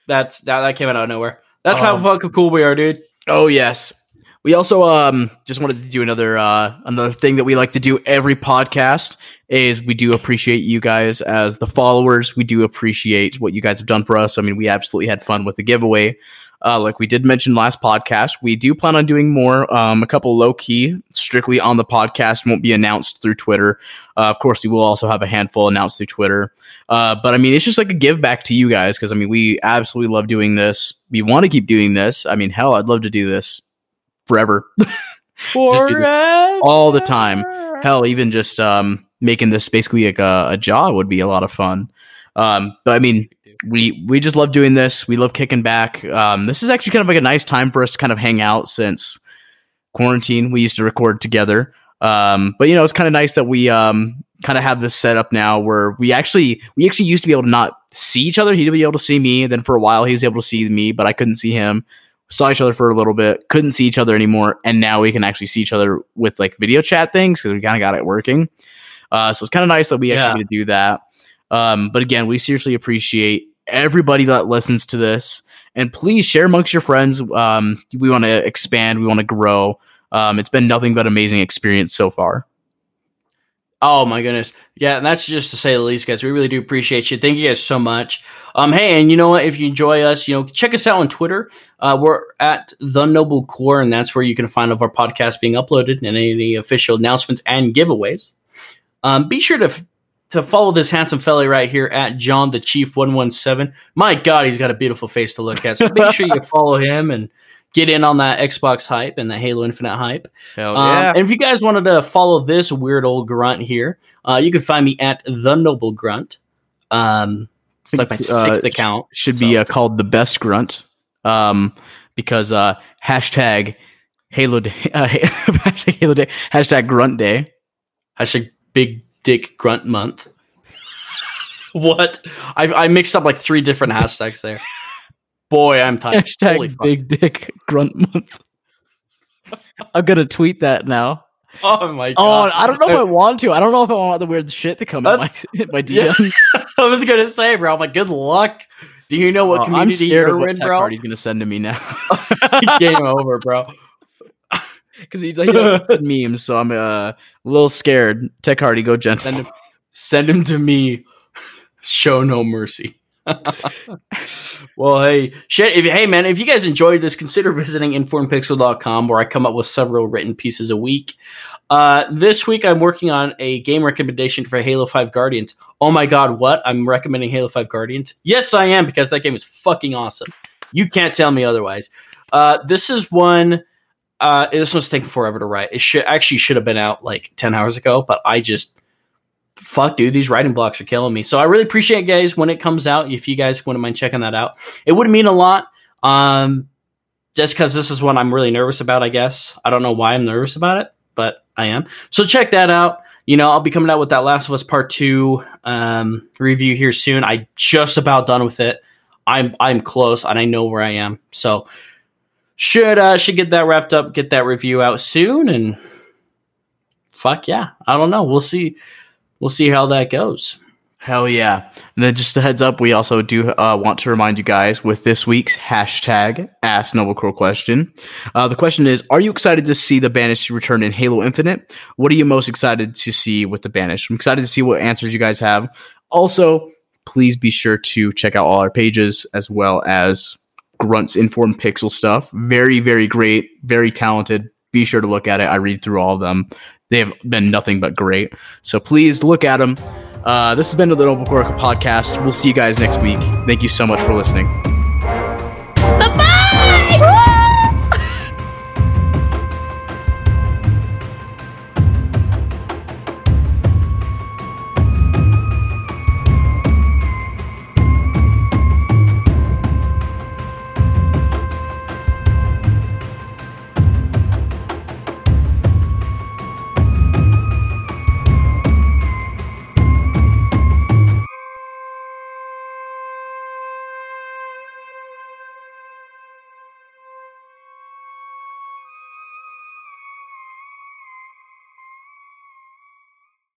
That's that, that came out of nowhere. That's how Um, fucking cool we are, dude. Oh yes. We also um just wanted to do another uh another thing that we like to do every podcast is we do appreciate you guys as the followers. We do appreciate what you guys have done for us. I mean, we absolutely had fun with the giveaway. Uh, like we did mention last podcast, we do plan on doing more. Um, a couple low key, strictly on the podcast, won't be announced through Twitter. Uh, of course, we will also have a handful announced through Twitter. Uh, but I mean, it's just like a give back to you guys because I mean, we absolutely love doing this. We want to keep doing this. I mean, hell, I'd love to do this forever, do all the time. Hell, even just um, making this basically like a, a job would be a lot of fun. Um, but I mean, we we just love doing this. We love kicking back. Um, this is actually kind of like a nice time for us to kind of hang out since quarantine. We used to record together. Um, but you know, it's kind of nice that we um kind of have this set up now where we actually we actually used to be able to not see each other. He'd be able to see me. And then for a while he was able to see me, but I couldn't see him. Saw each other for a little bit, couldn't see each other anymore, and now we can actually see each other with like video chat things because we kind of got it working. Uh, so it's kind of nice that we actually Yeah. get to do that. Um, but again, we seriously appreciate everybody that listens to this, and please share amongst your friends. Um, we want to expand, we want to grow. Um, it's been nothing but amazing experience so far. Oh my goodness. Yeah, and that's just to say the least, guys. We really do appreciate you. Thank you guys so much. Um, hey, and you know what? If you enjoy us, you know, check us out on Twitter. Uh, we're at the Noble Core, and that's where you can find all of our podcasts being uploaded and any official announcements and giveaways. Um, be sure to to follow this handsome fella right here at John the Chief One One Seven. My God, he's got a beautiful face to look at. So make sure you follow him and get in on that Xbox hype and the Halo Infinite hype. Hell Um, and if you guys wanted to follow this weird old grunt here, uh, you can find me at the Noble Grunt. Um, it's like my It's, uh, sixth account. should be uh, called the best grunt um, because uh, hashtag Halo Day, uh, hashtag Halo Day, hashtag Grunt Day. Hashtag Big Dick Grunt Month. what? I, I mixed up like three different hashtags there. Boy, I'm tired. Hashtag. Big Dick Grunt Month. I'm gonna tweet that now. Oh my Oh, god! I don't know if I want to. I don't know if I want the weird shit to come in my in my Yeah. DM. I was gonna say, bro. I'm like, good luck. Do you know what Oh, I'm community of you're what in, tech bro? party's gonna send to me now Game over, bro. because he, he good memes. So I'm uh, a little scared. Tech Hardy, go gentle. Send him, send him to me. Show no mercy. Well, hey, shit. If, hey, man, if you guys enjoyed this, consider visiting informpixel.com where I come up with several written pieces a week. Uh, this week, I'm working on a game recommendation for Halo 5 Guardians. Oh my god, what? I'm recommending Halo 5 Guardians? Yes, I am, because that game is fucking awesome. You can't tell me otherwise. Uh, this is one. Uh, this one's taking forever to write. It should actually should have been out like ten hours ago, but I just fuck, dude, these writing blocks are killing me. So I really appreciate guys when it comes out. If you guys wouldn't mind checking that out, it would mean a lot. Um, just because this is what I'm really nervous about. I guess I don't know why I'm nervous about it, but I am. So check that out. You know, I'll be coming out with that Last of Us Part Two um, review here soon. I just about done with it. I'm I'm close, and I know where I am. So should uh should get that wrapped up, get that review out soon, and fuck yeah, I don't know. We'll see. We'll see how that goes. Hell yeah. And then just a heads up, we also do uh, want to remind you guys with this week's hashtag Ask Noble Core question. Uh, the question is Are you excited to see the Banished return in Halo Infinite? What are you most excited to see with the Banished? I'm excited to see what answers you guys have. Also, please be sure to check out all our pages as well as Grunt's Informed Pixel stuff. Very, very great, very talented. Be sure to look at it. I read through all of them. They have been nothing but great. So please look at them. Uh, this has been the Little Book podcast. We'll see you guys next week. Thank you so much for listening.